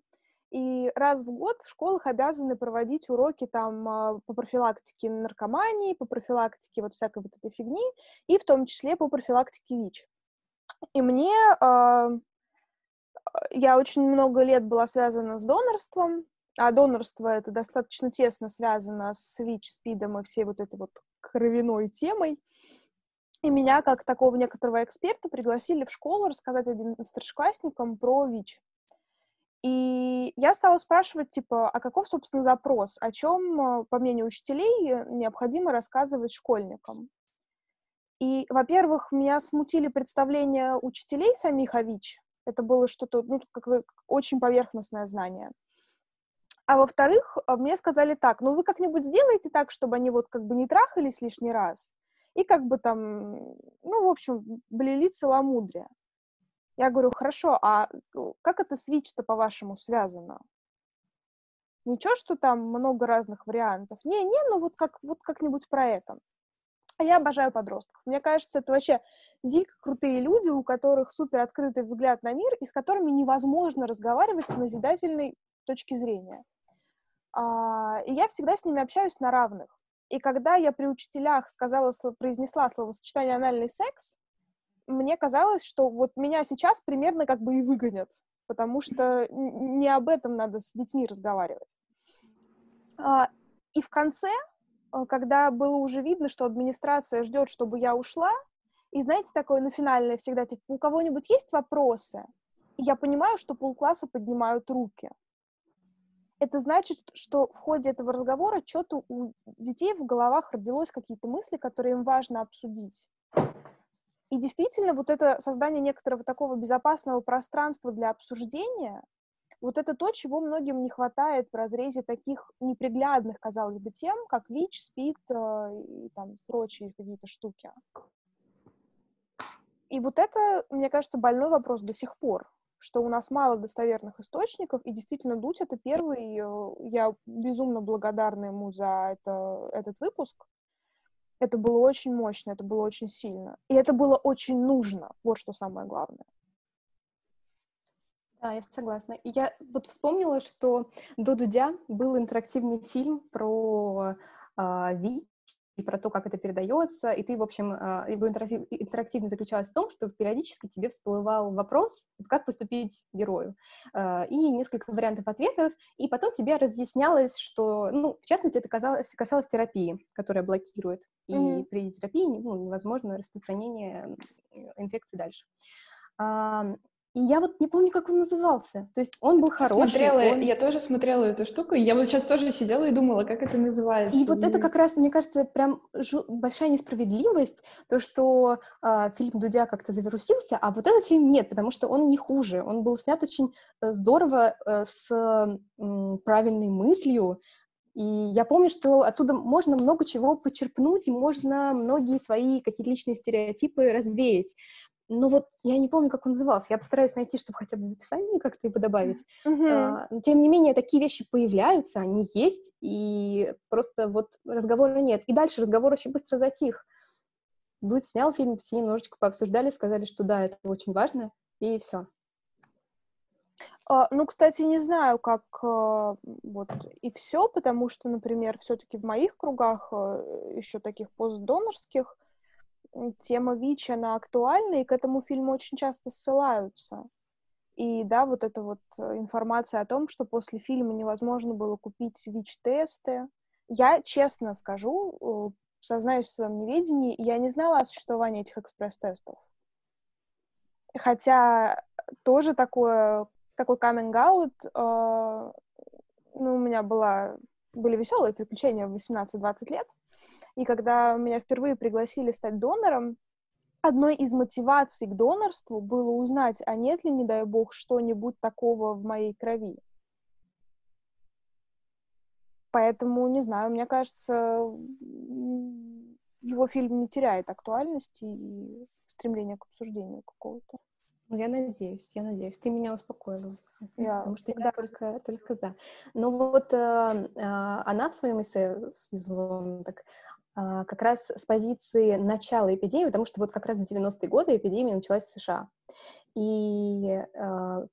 и раз в год в школах обязаны проводить уроки там а, по профилактике наркомании, по профилактике вот всякой вот этой фигни, и в том числе по профилактике ВИЧ. И мне... Э, я очень много лет была связана с донорством, а донорство это достаточно тесно связано с ВИЧ, СПИДом и всей вот этой вот кровяной темой. И меня, как такого некоторого эксперта, пригласили в школу рассказать один старшеклассникам про ВИЧ. И я стала спрашивать, типа, а каков, собственно, запрос? О чем, по мнению учителей, необходимо рассказывать школьникам? И, во-первых, меня смутили представления учителей самих о ВИЧ. Это было что-то, ну, как очень поверхностное знание. А во-вторых, а, мне сказали так, ну, вы как-нибудь сделаете так, чтобы они вот как бы не трахались лишний раз, и как бы там, ну, в общем, блели целомудрие. Я говорю, хорошо, а как это с ВИЧ-то, по-вашему, связано? Ничего, что там много разных вариантов? Не-не, ну вот, как, вот как-нибудь про это. А я обожаю подростков. Мне кажется, это вообще дико крутые люди, у которых супер открытый взгляд на мир и с которыми невозможно разговаривать с назидательной точки зрения. А, и я всегда с ними общаюсь на равных. И когда я при учителях сказала, произнесла словосочетание анальный секс, мне казалось, что вот меня сейчас примерно как бы и выгонят, потому что не об этом надо с детьми разговаривать. А, и в конце когда было уже видно, что администрация ждет, чтобы я ушла, и знаете, такое, ну, финальное всегда, типа, у кого-нибудь есть вопросы? И я понимаю, что полкласса поднимают руки. Это значит, что в ходе этого разговора что-то у детей в головах родилось какие-то мысли, которые им важно обсудить. И действительно, вот это создание некоторого такого безопасного пространства для обсуждения, вот это то, чего многим не хватает в разрезе таких неприглядных, казалось бы, тем, как ВИЧ, СПИД э, и там прочие какие-то штуки. И вот это, мне кажется, больной вопрос до сих пор, что у нас мало достоверных источников, и действительно Дудь — это первый, э, я безумно благодарна ему за это, этот выпуск. Это было очень мощно, это было очень сильно. И это было очень нужно, вот что самое главное. Да, я согласна. И я вот вспомнила, что до Дудя был интерактивный фильм про э, ВИЧ и про то, как это передается, и ты, в общем, э, его интерактив, интерактивность заключалась в том, что периодически тебе всплывал вопрос, как поступить герою, э, и несколько вариантов ответов, и потом тебе разъяснялось, что, ну, в частности, это касалось, касалось терапии, которая блокирует, и mm-hmm. при терапии ну, невозможно распространение инфекции дальше. И я вот не помню, как он назывался. То есть он был хороший. Смотрела, он... я тоже смотрела эту штуку, и я вот сейчас тоже сидела и думала, как это называется. И вот это как раз, мне кажется, прям жу... большая несправедливость, то, что э, фильм Дудя как-то завирусился, а вот этот фильм нет, потому что он не хуже. Он был снят очень э, здорово, э, с э, правильной мыслью, И я помню, что оттуда можно много чего почерпнуть, и можно многие свои какие-то личные стереотипы развеять. Но вот я не помню, как он назывался. Я постараюсь найти, чтобы хотя бы в описании как-то его добавить. Мгм. А, но тем не менее, такие вещи появляются, они есть, и просто вот разговора нет. И дальше разговор очень быстро затих. Дудь снял фильм, все немножечко пообсуждали, сказали, что да, это очень важно, и все. А, ну, кстати, не знаю, как а, вот и все, потому что, например, все-таки в моих кругах еще таких постдонорских тема ВИЧ, она актуальна, и к этому фильму очень часто ссылаются. И да, вот эта вот э, информация о том, что после фильма невозможно было купить ВИЧ-тесты. Я честно скажу, сознаюсь в своем неведении, я не знала о существовании этих экспресс-тестов. Хотя тоже такое, такой каминг-аут, э, ну, у меня была, были веселые приключения в 18-20 лет, и когда меня впервые пригласили стать донором, одной из мотиваций к донорству было узнать, а нет ли, не дай бог, что-нибудь такого в моей крови. Поэтому, не знаю, мне кажется, его фильм не теряет актуальности и стремления к обсуждению какого-то. Ну, я надеюсь, я надеюсь. Ты меня успокоила, Я потому что всегда я только, только за. Но вот э, а, она в своем эссе, Сьюзан так, а, как раз с позиции начала эпидемии, потому что вот как раз в 90-е годы эпидемия началась в США. И а,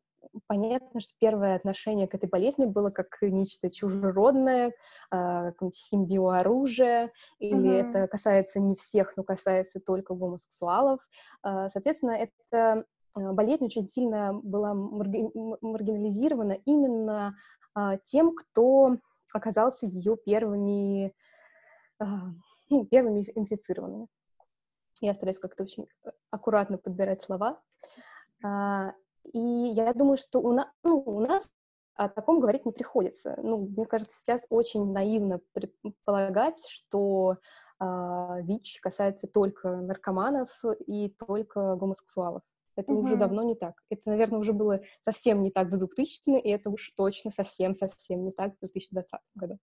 понятно, что первое отношение к этой болезни было как нечто чужеродное, а, какое-нибудь химбиооружие, или Мгм. это касается не всех, но касается только гомосексуалов. А, Соответственно, эта а, болезнь очень сильно была марги- маргинализирована именно а, тем, кто оказался ее первыми, а, ну, первыми инфицированными. Я стараюсь как-то очень э, аккуратно подбирать слова. А, И я думаю, что у, на- ну, у нас о таком говорить не приходится. Ну, мне кажется, сейчас очень наивно предполагать, что а, ВИЧ касается только наркоманов и только гомосексуалов. Это уже Мгм. давно не так. Это, наверное, уже было совсем не так в 2000 и это уж точно совсем-совсем не так в 2020 году.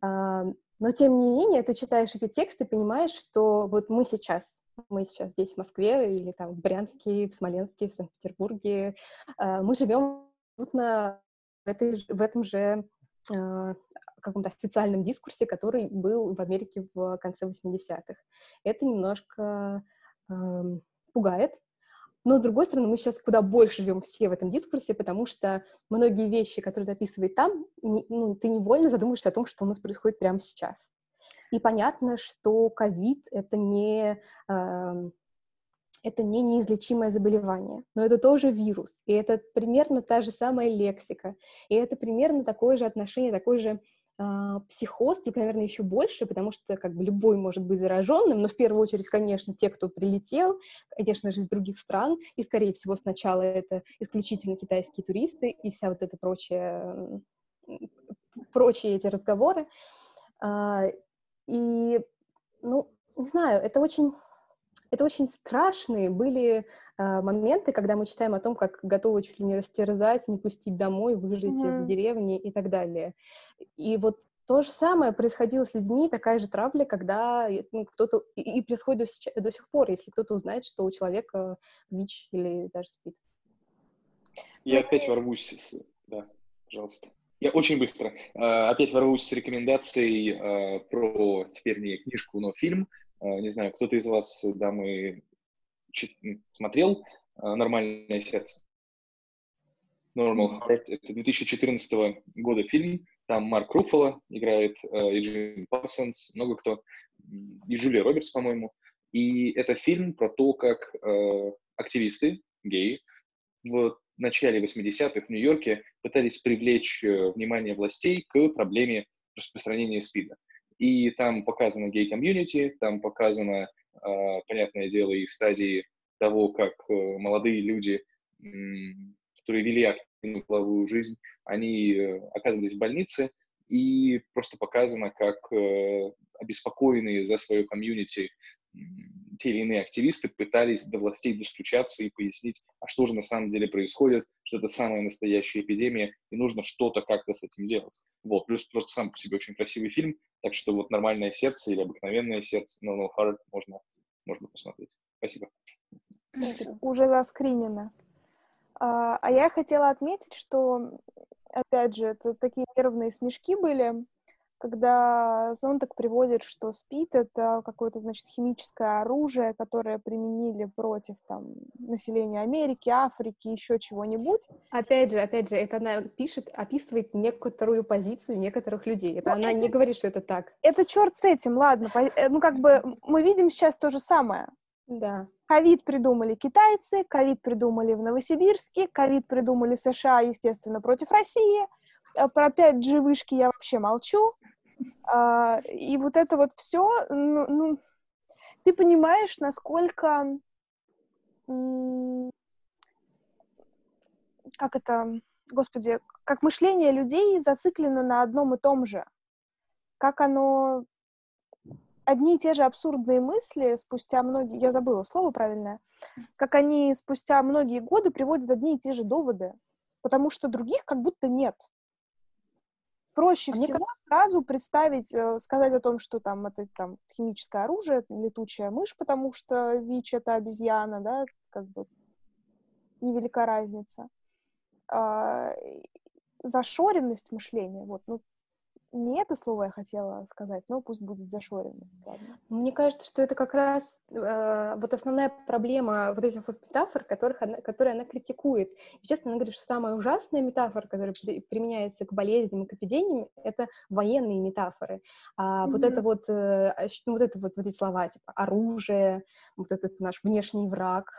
А, Но, тем не менее, ты читаешь ее текст и понимаешь, что вот мы сейчас, мы сейчас здесь, в Москве, или там в Брянске, в Смоленске, в Санкт-Петербурге, а, мы живем в, этой, в этом же а, каком-то официальном дискурсе, который был в Америке в конце 80-х. Это немножко ам, пугает, но, с другой стороны, мы сейчас куда больше живем все в этом дискурсе, потому что многие вещи, которые ты описывает там, не- ну, ты невольно задумываешься о том, что у нас происходит прямо сейчас. И понятно, что ковид — это не, эм, это не неизлечимое заболевание, но это тоже вирус, и это примерно та же самая лексика, и это примерно такое же отношение, такой же психоз, только, наверное, еще больше, потому что как бы любой может быть зараженным, но в первую очередь, конечно, те, кто прилетел, конечно же, из других стран, и, скорее всего, сначала это исключительно китайские туристы и вся вот эта прочая, прочие эти разговоры. А, И, ну, не знаю, это очень, это очень страшные были а, моменты, когда мы читаем о том, как готовы чуть ли не растерзать, не пустить домой, выжить из Мгм. деревни и так далее. И вот то же самое происходило с людьми, такая же травля, когда э, ну, кто-то... И, и происходит до, до сих пор, если кто-то узнает, что у человека ВИЧ или даже СПИД. Я опять ворвусь с... Да, пожалуйста. Я очень быстро. Э, Опять ворвусь с рекомендацией э, про, теперь не книжку, но фильм. Э, Не знаю, кто-то из вас, дамы, чит- м, смотрел э, «Нормальное сердце»? Normal Heart. Это 2014 года фильм. Там Марк Руффало играет, э, и Джим Парсонс, много кто, и Джулия Робертс, по-моему. И это фильм про то, как э, активисты, геи, в начале 80-х в Нью-Йорке пытались привлечь э, внимание властей к проблеме распространения СПИДа. И там показано гей-комьюнити, там показано, э, понятное дело, и стадии того, как э, молодые люди, которые вели активную половую жизнь, они э, оказывались в больнице, и просто показано, как э, обеспокоенные за свое комьюнити те или иные активисты пытались до властей достучаться и пояснить, а что же на самом деле происходит, что это самая настоящая эпидемия, и нужно что-то как-то с этим делать. Вот, плюс просто сам по себе очень красивый фильм, так что вот «Нормальное сердце» или «Обыкновенное сердце» Normal Heart можно, можно посмотреть. Спасибо. Уже заскринено. А, а я хотела отметить, что, опять же, это такие нервные смешки были, когда Зонтак приводит, что СПИД — это какое-то, значит, химическое оружие, которое применили против там, населения Америки, Африки, еще чего-нибудь. Опять же, опять же, это она пишет, описывает некоторую позицию некоторых людей. Это ну, она это, не говорит, что это так. Это черт с этим, ладно. Э, ну, как бы мы видим сейчас то же самое. Да. Ковид придумали китайцы, ковид придумали в Новосибирске, ковид придумали США, естественно, против России. Э, про 5G вышки я вообще молчу. А, и вот это вот все, ну, ну, ты понимаешь, насколько, как это, господи, как мышление людей зациклено на одном и том же, как оно одни и те же абсурдные мысли спустя многие, я забыла слово правильное, как они спустя многие годы приводят одни и те же доводы, потому что других как будто нет. Проще а всего как... сразу представить, э, сказать о том, что там это там химическое оружие, летучая мышь, потому что ВИЧ — это обезьяна, да, как бы невелика разница. А, зашоренность мышления, вот, ну, не это слово я хотела сказать, но пусть будет зашоренность. Ладно. Мне кажется, что это как раз э, вот основная проблема вот этих вот метафор, которых она, которые она критикует. И, честно, она говорит, что самая ужасная метафора, которая при, применяется к болезням и к эпидемиям, это военные метафоры. А mm-hmm. вот это вот, э, ну, вот это вот, вот эти слова, типа оружие, вот этот наш внешний враг,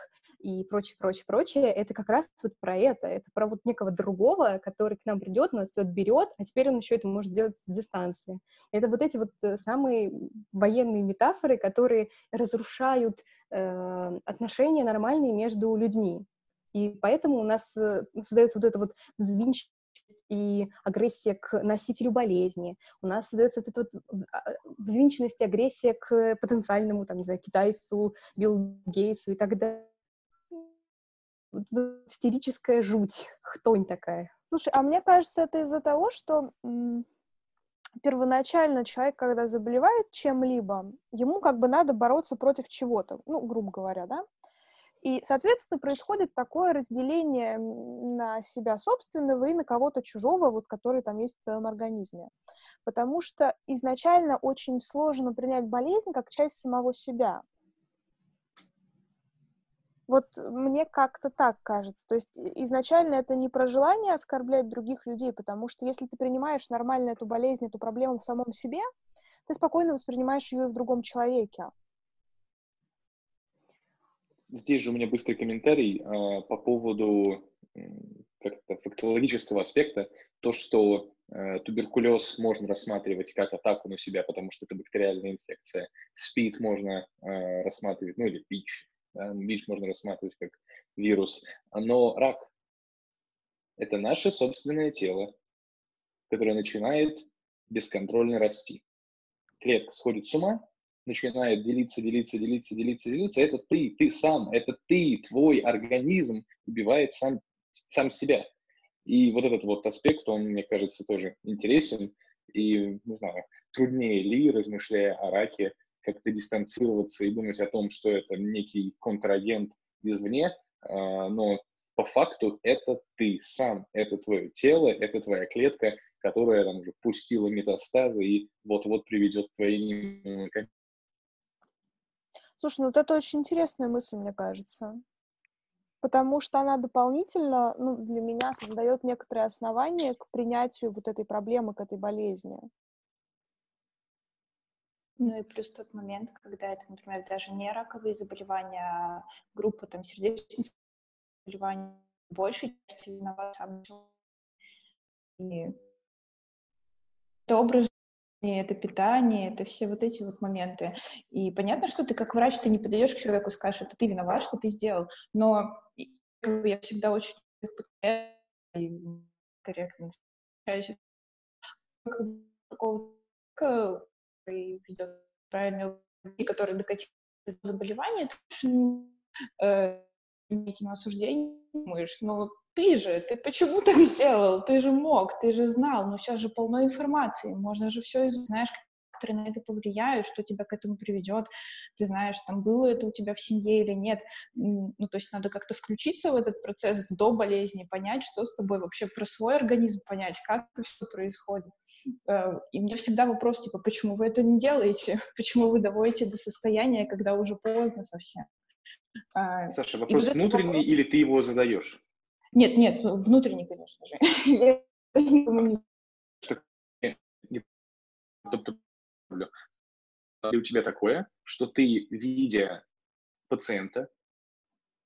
и прочее, прочее, прочее, это как раз вот про это, это про вот некого другого, который к нам придет, нас все отберет, а теперь он еще это может сделать с дистанции. Это вот эти вот э, самые военные метафоры, которые разрушают э, отношения нормальные между людьми. И поэтому у нас э, создается вот это вот взвинченность и агрессия к носителю болезни. У нас создается вот эта вот а, взвинченность и агрессия к потенциальному, там, не знаю, китайцу, Билл Гейтсу и так далее истерическая жуть, хтонь такая. Слушай, а мне кажется, это из-за того, что первоначально человек, когда заболевает чем-либо, ему как бы надо бороться против чего-то, ну, грубо говоря, да? И, соответственно, происходит такое разделение на себя собственного и на кого-то чужого, вот, который там есть в твоем организме. Потому что изначально очень сложно принять болезнь как часть самого себя. Вот мне как-то так кажется. То есть изначально это не про желание оскорблять других людей, потому что если ты принимаешь нормально эту болезнь, эту проблему в самом себе, ты спокойно воспринимаешь ее и в другом человеке. Здесь же у меня быстрый комментарий э, по поводу как-то фактологического аспекта. То, что э, туберкулез можно рассматривать как атаку на себя, потому что это бактериальная инфекция. СПИД можно э, рассматривать, ну или ВИЧ, ВИЧ можно рассматривать как вирус, но рак – это наше собственное тело, которое начинает бесконтрольно расти. Клетка сходит с ума, начинает делиться, делиться, делиться, делиться, делиться. Это ты, ты сам, это ты, твой организм убивает сам, сам себя. И вот этот вот аспект, он, мне кажется, тоже интересен. И, не знаю, труднее ли, размышляя о раке, как-то дистанцироваться и думать о том, что это некий контрагент извне, а, но по факту это ты сам, это твое тело, это твоя клетка, которая там уже пустила метастазы и вот-вот приведет к твоей Слушай, ну вот это очень интересная мысль, мне кажется. Потому что она дополнительно, ну, для меня создает некоторые основания к принятию вот этой проблемы, к этой болезни. Ну и плюс тот момент, когда это, например, даже не раковые заболевания, а группа там сердечных заболеваний, большей части виноват сам И это образ это питание, это все вот эти вот моменты. И понятно, что ты как врач, ты не подойдешь к человеку и скажешь, это ты виноват, что ты сделал. Но я всегда очень корректно какого и ведет правильные и которые докатились заболевание, ты э, осуждением думаешь, ну ты же, ты почему так сделал? Ты же мог, ты же знал, но сейчас же полно информации, можно же все, знаешь, которые на это повлияют, что тебя к этому приведет, ты знаешь, там было это у тебя в семье или нет. Ну, то есть надо как-то включиться в этот процесс до болезни, понять, что с тобой вообще про свой организм, понять, как это все происходит. Э, и мне всегда вопрос, типа, почему вы это не делаете? Почему вы доводите до состояния, когда уже поздно совсем? А, Саша, вопрос вот внутренний вопрос... или ты его задаешь? Нет, нет, внутренний, конечно же. ли у тебя такое, что ты, видя пациента,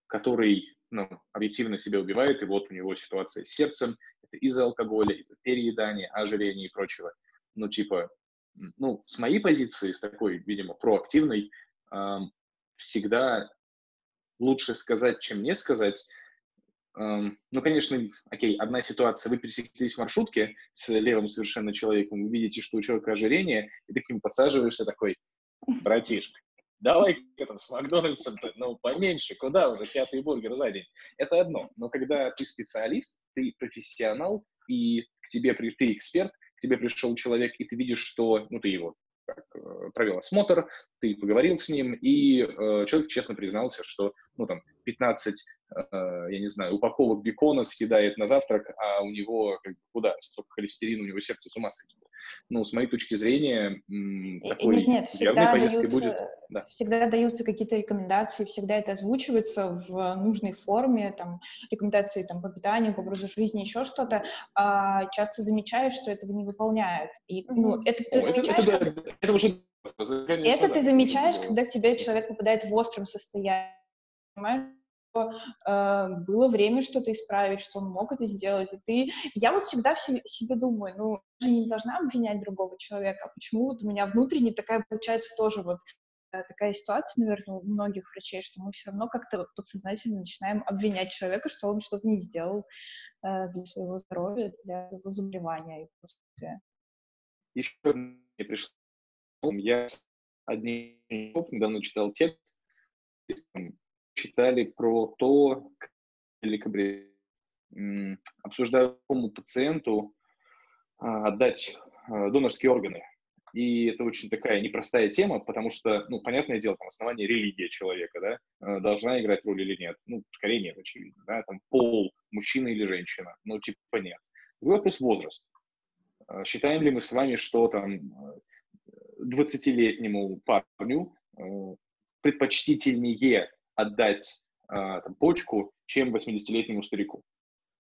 который ну, объективно себя убивает, и вот у него ситуация с сердцем, это из-за алкоголя, из-за переедания, ожирения и прочего. Ну, типа, ну, с моей позиции, с такой, видимо, проактивной, эм, всегда лучше сказать, чем не сказать, ну, конечно, окей, одна ситуация, вы пересеклись в маршрутке с левым совершенно человеком, вы видите, что у человека ожирение, и ты к нему подсаживаешься такой, братишка, давай там с Макдональдсом, ну, поменьше, куда уже, пятый бургер за день. Это одно. Но когда ты специалист, ты профессионал, и к тебе, ты эксперт, к тебе пришел человек, и ты видишь, что, ну, ты его как, э, провел осмотр, ты поговорил с ним, и э, человек честно признался, что, ну, там, 15, э, я не знаю, упаковок бекона съедает на завтрак, а у него, как бы, куда, столько холестерина, у него сердце с ума сойдет. Ну, с моей точки зрения, такой нет, нет, всегда даются, будет. Да. Всегда даются какие-то рекомендации, всегда это озвучивается в нужной форме, там, рекомендации там, по питанию, по образу жизни, еще что-то. А часто замечаешь, что этого не выполняют. И, ну, это ты О, замечаешь... Это, это, это, это уже... Это ты замечаешь, когда к тебе человек попадает в остром состоянии, понимаешь? Э, было время что-то исправить, что он мог это сделать, и ты... Я вот всегда в себе, думаю, ну, я же не должна обвинять другого человека, а почему вот у меня внутренне такая получается тоже вот э, такая ситуация, наверное, у многих врачей, что мы все равно как-то подсознательно начинаем обвинять человека, что он что-то не сделал э, для своего здоровья, для своего заболевания и после. Еще мне пришло, я одни недавно читал текст, читали про то, или обсуждаю какому пациенту а, отдать а, донорские органы. И это очень такая непростая тема, потому что, ну, понятное дело, там основание религия человека, да, а, должна играть роль или нет. Ну, скорее нет, очевидно, да, там пол, мужчина или женщина, ну, типа нет. Другой вопрос возраст. Считаем ли мы с вами, что там 20-летнему парню предпочтительнее отдать э, там, почку, чем 80-летнему старику?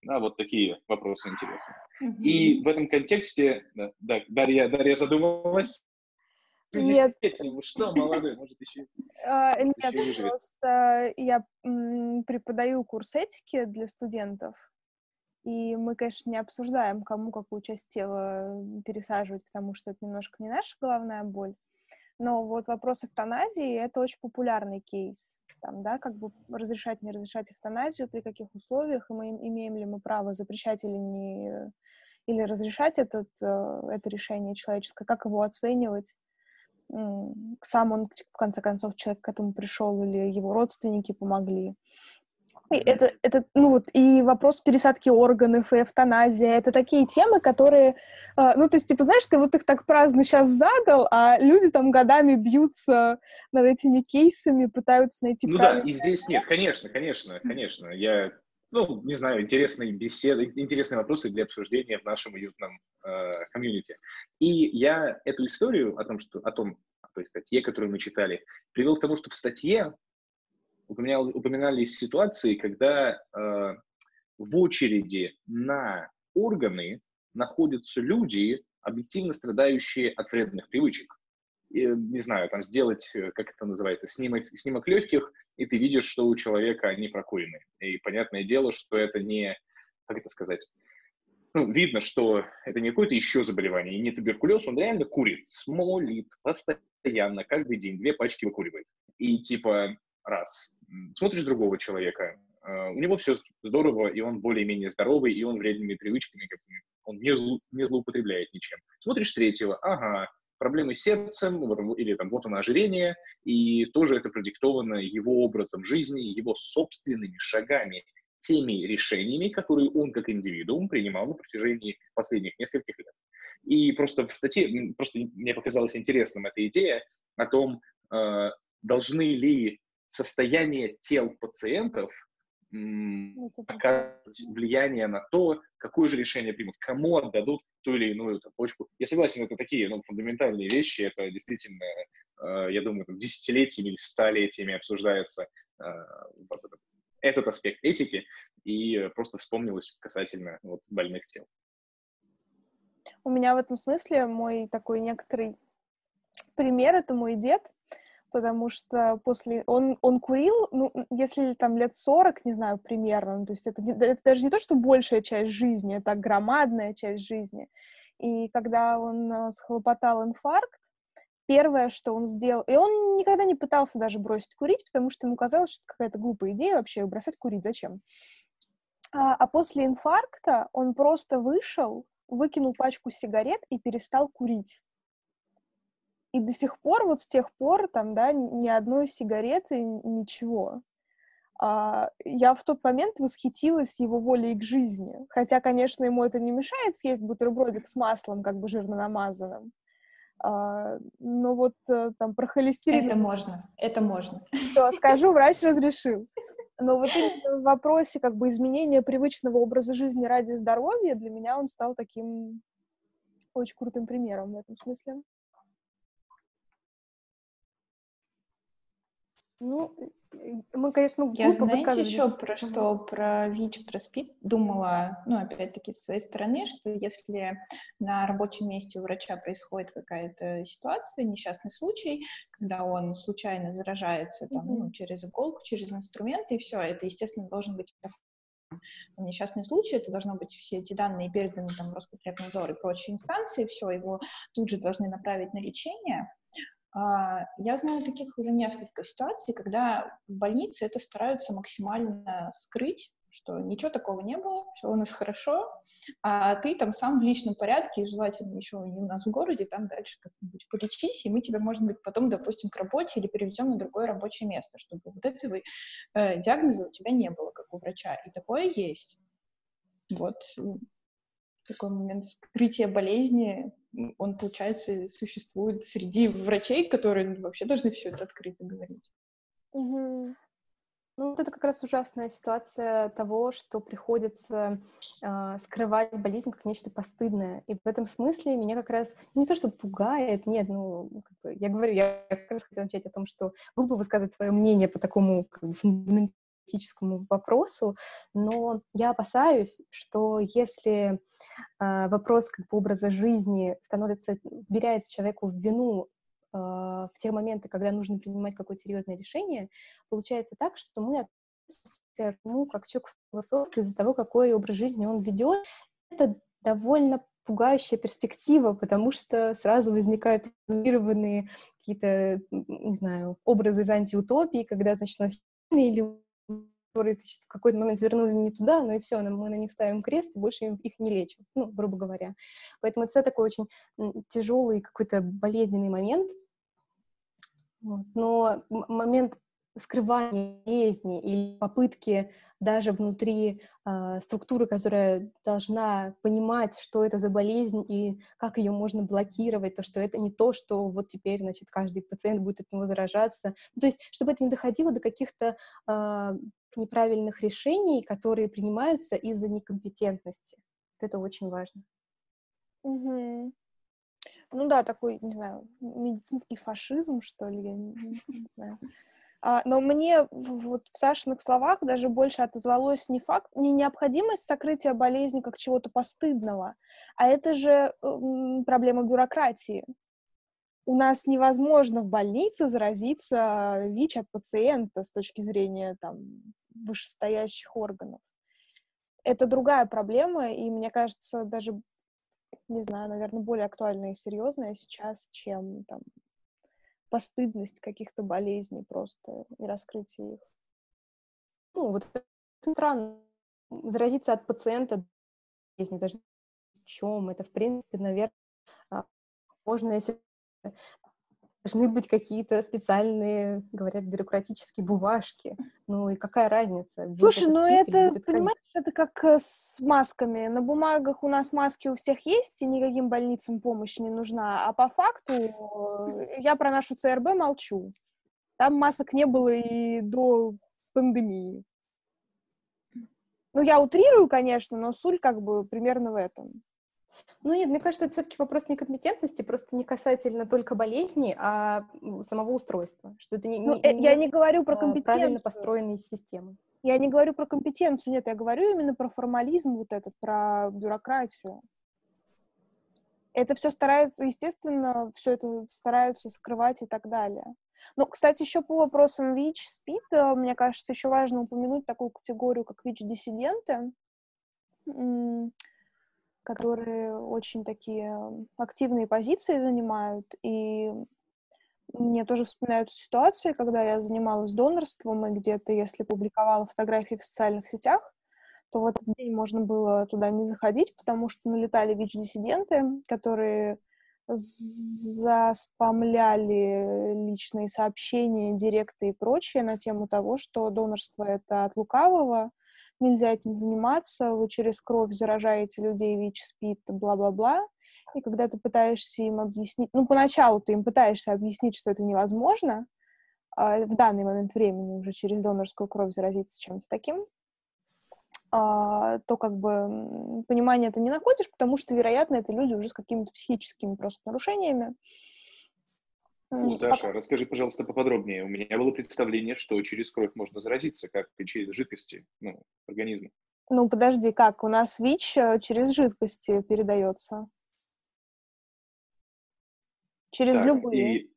Да, вот такие вопросы интересные. Mm-hmm. И в этом контексте, да, да, Дарья, Дарья задумалась. Нет. Что, молодой, может, еще... Uh, нет, просто я преподаю курс этики для студентов, и мы, конечно, не обсуждаем, кому какую часть тела пересаживать, потому что это немножко не наша головная боль. Но вот вопрос эвтаназии — это очень популярный кейс там, да, как бы разрешать, не разрешать эвтаназию, при каких условиях, и мы имеем ли мы право запрещать или не, или разрешать этот, э, это решение человеческое, как его оценивать, сам он, в конце концов, человек к этому пришел, или его родственники помогли. Это, это, ну вот, и вопрос пересадки органов, и эвтаназия, это такие темы, которые, э, ну, то есть, типа, знаешь, ты вот их так праздно сейчас задал, а люди там годами бьются над этими кейсами, пытаются найти Ну да, и здесь нет, конечно, конечно, конечно. Я, ну, не знаю, интересные беседы, интересные вопросы для обсуждения в нашем уютном э, комьюнити. И я эту историю о том, что, о том, той статье, которую мы читали, привел к тому, что в статье упоминал, упоминались ситуации, когда э, в очереди на органы находятся люди, объективно страдающие от вредных привычек. И, не знаю, там сделать, э, как это называется, снимок, снимок легких, и ты видишь, что у человека они прокурены. И понятное дело, что это не, как это сказать, ну, видно, что это не какое-то еще заболевание, и не туберкулез, он реально курит, смолит постоянно, каждый день, две пачки выкуривает. И типа, раз, смотришь другого человека, э, у него все здорово, и он более-менее здоровый, и он вредными привычками, как он не, зло, не злоупотребляет ничем. Смотришь третьего, ага, проблемы с сердцем, или там вот оно ожирение, и тоже это продиктовано его образом жизни, его собственными шагами, теми решениями, которые он как индивидуум принимал на протяжении последних нескольких лет. И просто в статье, просто мне показалась интересным эта идея о том, э, должны ли состояние тел пациентов ну, оказывать влияние на то, какое же решение примут, кому отдадут ту или иную там, почку. Я согласен, это такие ну, фундаментальные вещи, это действительно, э, я думаю, там, десятилетиями или столетиями обсуждается э, этот аспект этики, и просто вспомнилось касательно вот, больных тел. У меня в этом смысле мой такой некоторый пример — это мой дед, потому что после... Он, он курил, ну, если там лет 40, не знаю, примерно, ну, то есть это, это даже не то, что большая часть жизни, это громадная часть жизни. И когда он э, схлопотал инфаркт, первое, что он сделал... И он никогда не пытался даже бросить курить, потому что ему казалось, что какая-то глупая идея вообще бросать курить, зачем? А, а после инфаркта он просто вышел, выкинул пачку сигарет и перестал курить. И до сих пор, вот с тех пор, там, да, ни одной сигареты, ничего. А, я в тот момент восхитилась его волей к жизни. Хотя, конечно, ему это не мешает съесть бутербродик с маслом, как бы жирно намазанным. А, но вот э, там про холестерин... Это можно, это можно. Что, скажу, врач разрешил. Но вот именно в вопросе как бы изменения привычного образа жизни ради здоровья для меня он стал таким очень крутым примером в этом смысле. Ну, мы, конечно, Я, знаете, еще про что, про ВИЧ, про СПИД думала, ну, опять-таки, с своей стороны, что если на рабочем месте у врача происходит какая-то ситуация, несчастный случай, когда он случайно заражается там, mm-hmm. ну, через иголку, через инструменты, и все, это, естественно, должен быть несчастный случай, это должно быть все эти данные переданы там Роспотребнадзор и прочие инстанции, все, его тут же должны направить на лечение, я знаю таких уже несколько ситуаций, когда в больнице это стараются максимально скрыть, что ничего такого не было, все у нас хорошо, а ты там сам в личном порядке, и желательно еще не у нас в городе, там дальше как-нибудь полечись, и мы тебя, может быть, потом, допустим, к работе или переведем на другое рабочее место, чтобы вот этого э, диагноза у тебя не было, как у врача. И такое есть. Вот такой момент скрытия болезни, он, получается, существует среди врачей, которые вообще должны все это открыто говорить. Угу. Ну, вот это как раз ужасная ситуация того, что приходится э, скрывать болезнь как нечто постыдное. И в этом смысле меня как раз не то, что пугает, нет, ну, как бы, я говорю, я как раз хотела начать о том, что глупо высказывать свое мнение по такому как бы, фундаментальному этическому вопросу, но я опасаюсь, что если э, вопрос как бы образа жизни становится, вверяется человеку в вину э, в те моменты, когда нужно принимать какое-то серьезное решение, получается так, что мы относимся ну, как человек философ из-за того, какой образ жизни он ведет. Это довольно пугающая перспектива, потому что сразу возникают какие-то, не знаю, образы из антиутопии, когда, значит, или которые в какой-то момент вернули не туда, но и все, мы на них ставим крест и больше их не лечим, ну, грубо говоря. Поэтому это такой очень тяжелый какой-то болезненный момент. Но момент скрывания болезни или попытки даже внутри э, структуры, которая должна понимать, что это за болезнь и как ее можно блокировать, то, что это не то, что вот теперь, значит, каждый пациент будет от него заражаться. Ну, то есть, чтобы это не доходило до каких-то э, неправильных решений, которые принимаются из-за некомпетентности. Вот это очень важно. Угу. Ну да, такой, не знаю, медицинский фашизм, что ли, я не, не знаю. А, но мне вот в Сашиных словах даже больше отозвалось не факт, не необходимость сокрытия болезни как чего-то постыдного, а это же проблема бюрократии. У нас невозможно в больнице заразиться ВИЧ от пациента с точки зрения там, вышестоящих органов. Это другая проблема, и мне кажется, даже, не знаю, наверное, более актуальная и серьезная сейчас, чем там, постыдность каких-то болезней просто и раскрытие их. Ну, вот это странно. Заразиться от пациента болезни даже чем. Это, в принципе, наверное, а, можно, если должны быть какие-то специальные, говорят, бюрократические бумажки. Ну и какая разница? Слушай, ну это, понимаешь, это как э, с масками. На бумагах у нас маски у всех есть, и никаким больницам помощь не нужна. А по факту э, я про нашу ЦРБ молчу. Там масок не было и до пандемии. Ну, я утрирую, конечно, но суть как бы примерно в этом. Ну нет, мне кажется, это все-таки вопрос некомпетентности, просто не касательно только болезни, а самого устройства. Что это не, ну, не, э, я не говорю про компетенцию. правильно построенные системы. Я не говорю про компетенцию, нет, я говорю именно про формализм вот этот, про бюрократию. Это все стараются, естественно, все это стараются скрывать и так далее. Ну, кстати, еще по вопросам ВИЧ, СПИД, э, мне кажется, еще важно упомянуть такую категорию, как ВИЧ-диссиденты которые очень такие активные позиции занимают, и мне тоже вспоминаются ситуации, когда я занималась донорством, и где-то, если публиковала фотографии в социальных сетях, то в этот день можно было туда не заходить, потому что налетали ВИЧ-диссиденты, которые заспамляли личные сообщения, директы и прочее на тему того, что донорство — это от лукавого, нельзя этим заниматься, вы через кровь заражаете людей ВИЧ, СПИД, бла-бла-бла. И когда ты пытаешься им объяснить, ну, поначалу ты им пытаешься объяснить, что это невозможно, а, в данный момент времени уже через донорскую кровь заразиться чем-то таким, а, то как бы понимание ты не находишь, потому что, вероятно, это люди уже с какими-то психическими просто нарушениями, ну, Даша, расскажи, пожалуйста, поподробнее. У меня было представление, что через кровь можно заразиться, как и через жидкости ну, организма. Ну, подожди, как? У нас ВИЧ э, через жидкости передается. Через так, любые. И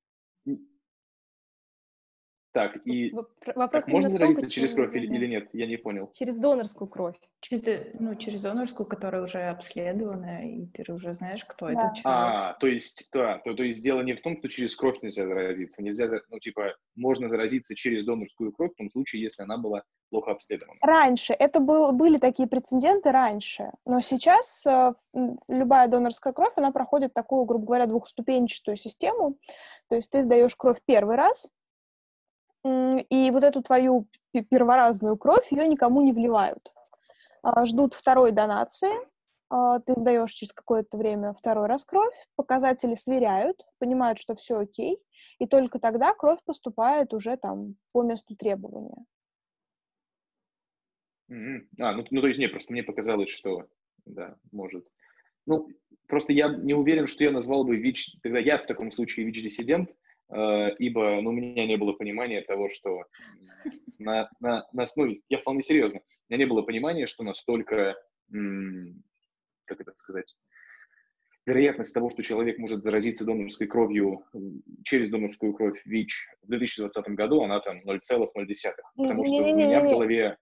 так, и Вопрос так, можно заразиться через кровь или, или нет? Я не понял. Через донорскую кровь. Через, ну, через донорскую, которая уже обследована, и ты уже знаешь, кто да. этот человек. А, то есть, да, то, то есть дело не в том, что через кровь нельзя заразиться. Нельзя, ну, типа, можно заразиться через донорскую кровь в том случае, если она была плохо обследована. Раньше. Это был, были такие прецеденты раньше. Но сейчас э, любая донорская кровь, она проходит такую, грубо говоря, двухступенчатую систему. То есть ты сдаешь кровь первый раз, и вот эту твою перворазную кровь, ее никому не вливают. А, ждут второй донации, а, ты сдаешь через какое-то время второй раз кровь, показатели сверяют, понимают, что все окей, и только тогда кровь поступает уже там по месту требования. Mm-hmm. А, ну, ну то есть нет, просто мне показалось, что да, может. Ну, просто я не уверен, что я назвал бы ВИЧ, тогда я в таком случае ВИЧ-диссидент, ибо ну, у меня не было понимания того, что на, на, на основе, я вполне серьезно, у меня не было понимания, что настолько, как это сказать, вероятность того, что человек может заразиться донорской кровью через донорскую кровь ВИЧ в 2020 году, она там 0,0. Потому что у меня в голове...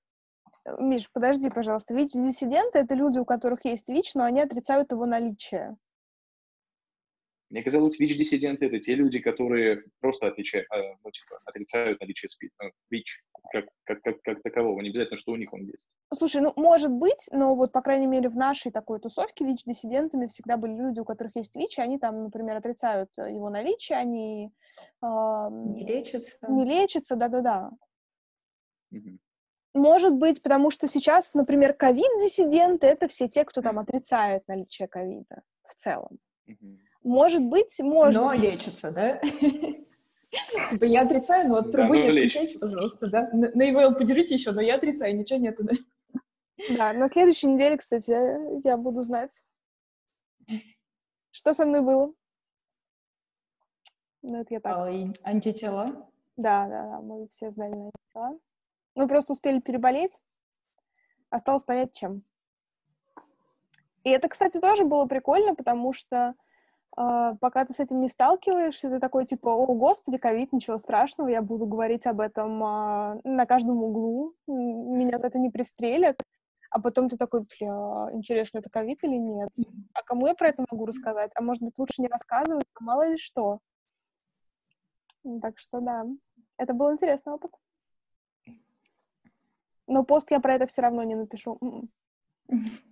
Миш, подожди, пожалуйста. ВИЧ-диссиденты — это люди, у которых есть ВИЧ, но они отрицают его наличие. Мне казалось, ВИЧ-диссиденты — это те люди, которые просто отличают, а, ну, типа, отрицают наличие СПИД, ну, ВИЧ как, как, как, как такового. Не обязательно, что у них он есть. Слушай, ну, может быть, но вот, по крайней мере, в нашей такой тусовке ВИЧ-диссидентами всегда были люди, у которых есть ВИЧ, и они там, например, отрицают его наличие, они... Э, не лечатся. Не лечатся, да-да-да. Угу. Может быть, потому что сейчас, например, ковид-диссиденты — это все те, кто там отрицает наличие ковида в целом. Угу. Может быть, можно. Но лечится, да? Типа я отрицаю, но от трубы не отключайтесь, пожалуйста, да? На ИВЛ подержите еще, но я отрицаю, ничего нету, да? Да, на следующей неделе, кстати, я буду знать, что со мной было. Ну, это я так. А, антитела? Да, да, да, мы все знали антитела. Мы просто успели переболеть. Осталось понять, чем. И это, кстати, тоже было прикольно, потому что пока ты с этим не сталкиваешься, ты такой, типа, о, господи, ковид, ничего страшного, я буду говорить об этом а, на каждом углу, меня за это не пристрелят. А потом ты такой, бля, интересно, это ковид или нет? А кому я про это могу рассказать? А может быть, лучше не рассказывать, а мало ли что. Так что да, это был интересный опыт. Но пост я про это все равно не напишу. М-м.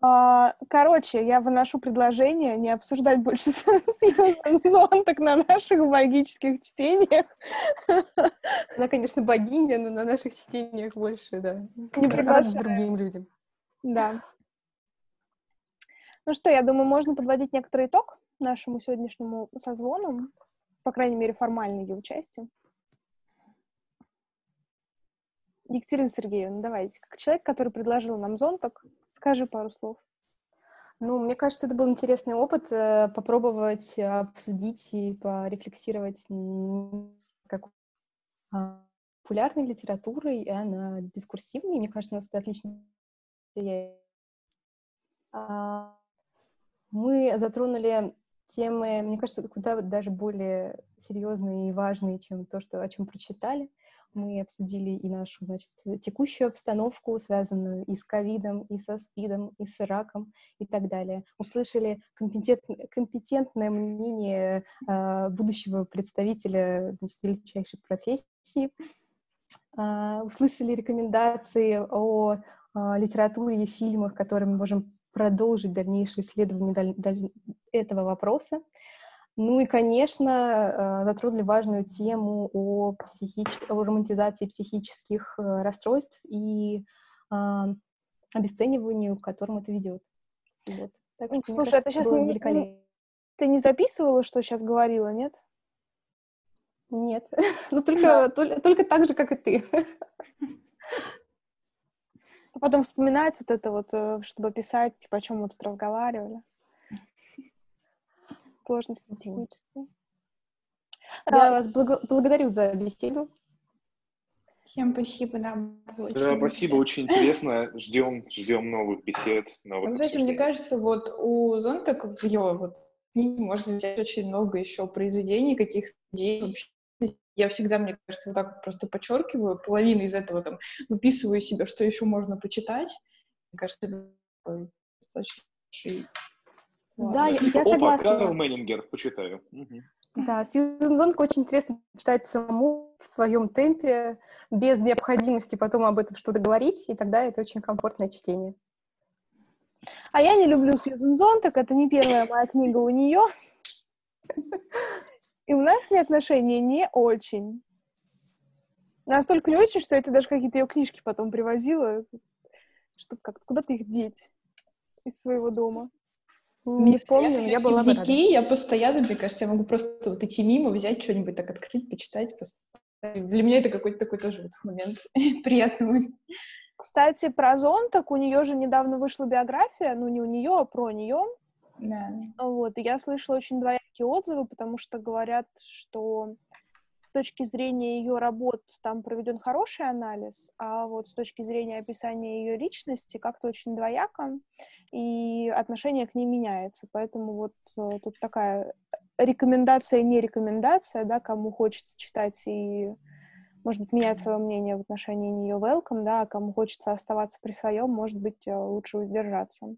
короче, я выношу предложение не обсуждать больше зонток на наших магических чтениях. Она, конечно, богиня, но на наших чтениях больше, да. Не приглашаем. другим людям. Да. Ну что, я думаю, можно подводить некоторый итог нашему сегодняшнему созвону, по крайней мере, формальной его части. Екатерина Сергеевна, давайте, как человек, который предложил нам зонток, скажи пару слов. Ну, мне кажется, это был интересный опыт э, попробовать обсудить и порефлексировать как а, популярной литературой, и она дискурсивной. Мне кажется, у нас это отлично. А, мы затронули темы, мне кажется, куда даже более серьезные и важные, чем то, что, о чем прочитали. Мы обсудили и нашу, значит, текущую обстановку, связанную и с ковидом, и со СПИДом, и с раком, и так далее. Услышали компетент, компетентное мнение э, будущего представителя значит, величайшей профессии, э, услышали рекомендации о э, литературе и фильмах, которые мы можем продолжить дальнейшее исследование этого вопроса. Ну и, конечно, э, затронули важную тему о, психич... о романтизации психических э, расстройств и э, обесцениванию, к которому это ведет. Вот. Так что, Слушай, кажется, это сейчас не, великолепно. ты не записывала, что сейчас говорила, нет? Нет. ну, только, только, только так же, как и ты. потом вспоминать вот это вот, э, чтобы писать, типа, о чем мы тут разговаривали. Сложности технические. Я а, вас благ- благодарю за беседу. Всем спасибо, да. Да, спасибо, очень интересно. Ждем, ждем новых бесед, новых. Ну, кстати, мне кажется, вот у Зонтак в ее вот можно взять очень много еще произведений, каких-то идей вообще я всегда, мне кажется, вот так просто подчеркиваю, половину из этого там выписываю себе, что еще можно почитать. Мне кажется, это достаточно да, я, я согласна. Опа, Карл Меннингер, почитаю. Угу. Да, Сьюзен Зонг очень интересно читать самому в своем темпе, без необходимости потом об этом что-то говорить, и тогда это очень комфортное чтение. А я не люблю Сьюзен Зон, так это не первая моя книга у нее. И у нас с ней отношения не очень. Настолько не очень, что я тебе даже какие-то ее книжки потом привозила, чтобы как куда-то их деть из своего дома. Не помню, я, я была в Икее, я постоянно, мне кажется, я могу просто вот идти мимо, взять что-нибудь так открыть, почитать. Для меня это какой-то такой тоже вот момент приятный. Кстати, про Зонтак, у нее же недавно вышла биография, ну не у нее, а про нее. Да. Вот, и я слышала очень двоякие отзывы, потому что говорят, что с точки зрения ее работ там проведен хороший анализ, а вот с точки зрения описания ее личности как-то очень двояко, и отношение к ней меняется. Поэтому вот э, тут такая рекомендация, не рекомендация, да, кому хочется читать и, может быть, менять свое мнение в отношении нее welcome, да, а кому хочется оставаться при своем, может быть, э, лучше воздержаться.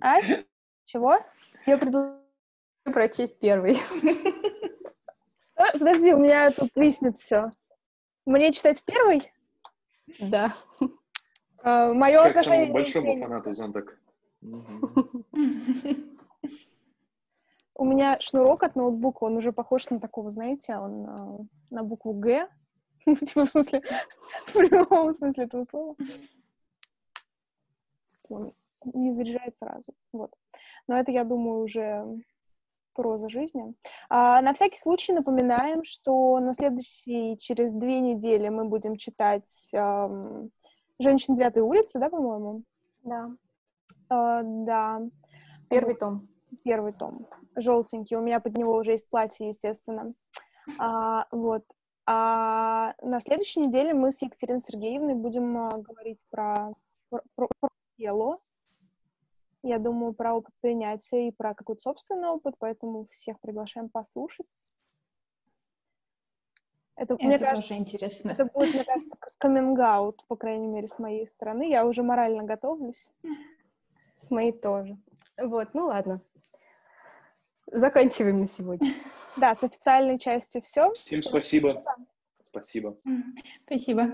Ась? Чего? Я предлагаю прочесть первый. Что? Подожди, у меня тут виснет все. Мне читать первый? Да. А, мое как отношение... большому фанату Зонтак. У меня шнурок от ноутбука, он уже похож на такого, знаете, он а, на букву «Г». Типа, в смысле, в прямом смысле этого слова не заряжает сразу. Вот. Но это, я думаю, уже проза жизни. А, на всякий случай напоминаем, что на следующий, через две недели мы будем читать эм, «Женщин девятой улицы», да, по-моему? Да. Э, да. Первый том. Первый том. Желтенький. У меня под него уже есть платье, естественно. А, вот. А на следующей неделе мы с Екатериной Сергеевной будем а, говорить про, про, про тело, я думаю, про опыт принятия и про какой-то собственный опыт, поэтому всех приглашаем послушать. Это, это мне тоже кажется, интересно. Это будет, мне кажется, каминг по крайней мере, с моей стороны. Я уже морально готовлюсь. С моей тоже. Вот, ну ладно. Заканчиваем на сегодня. Да, с официальной частью все. Всем спасибо. Спасибо. Спасибо.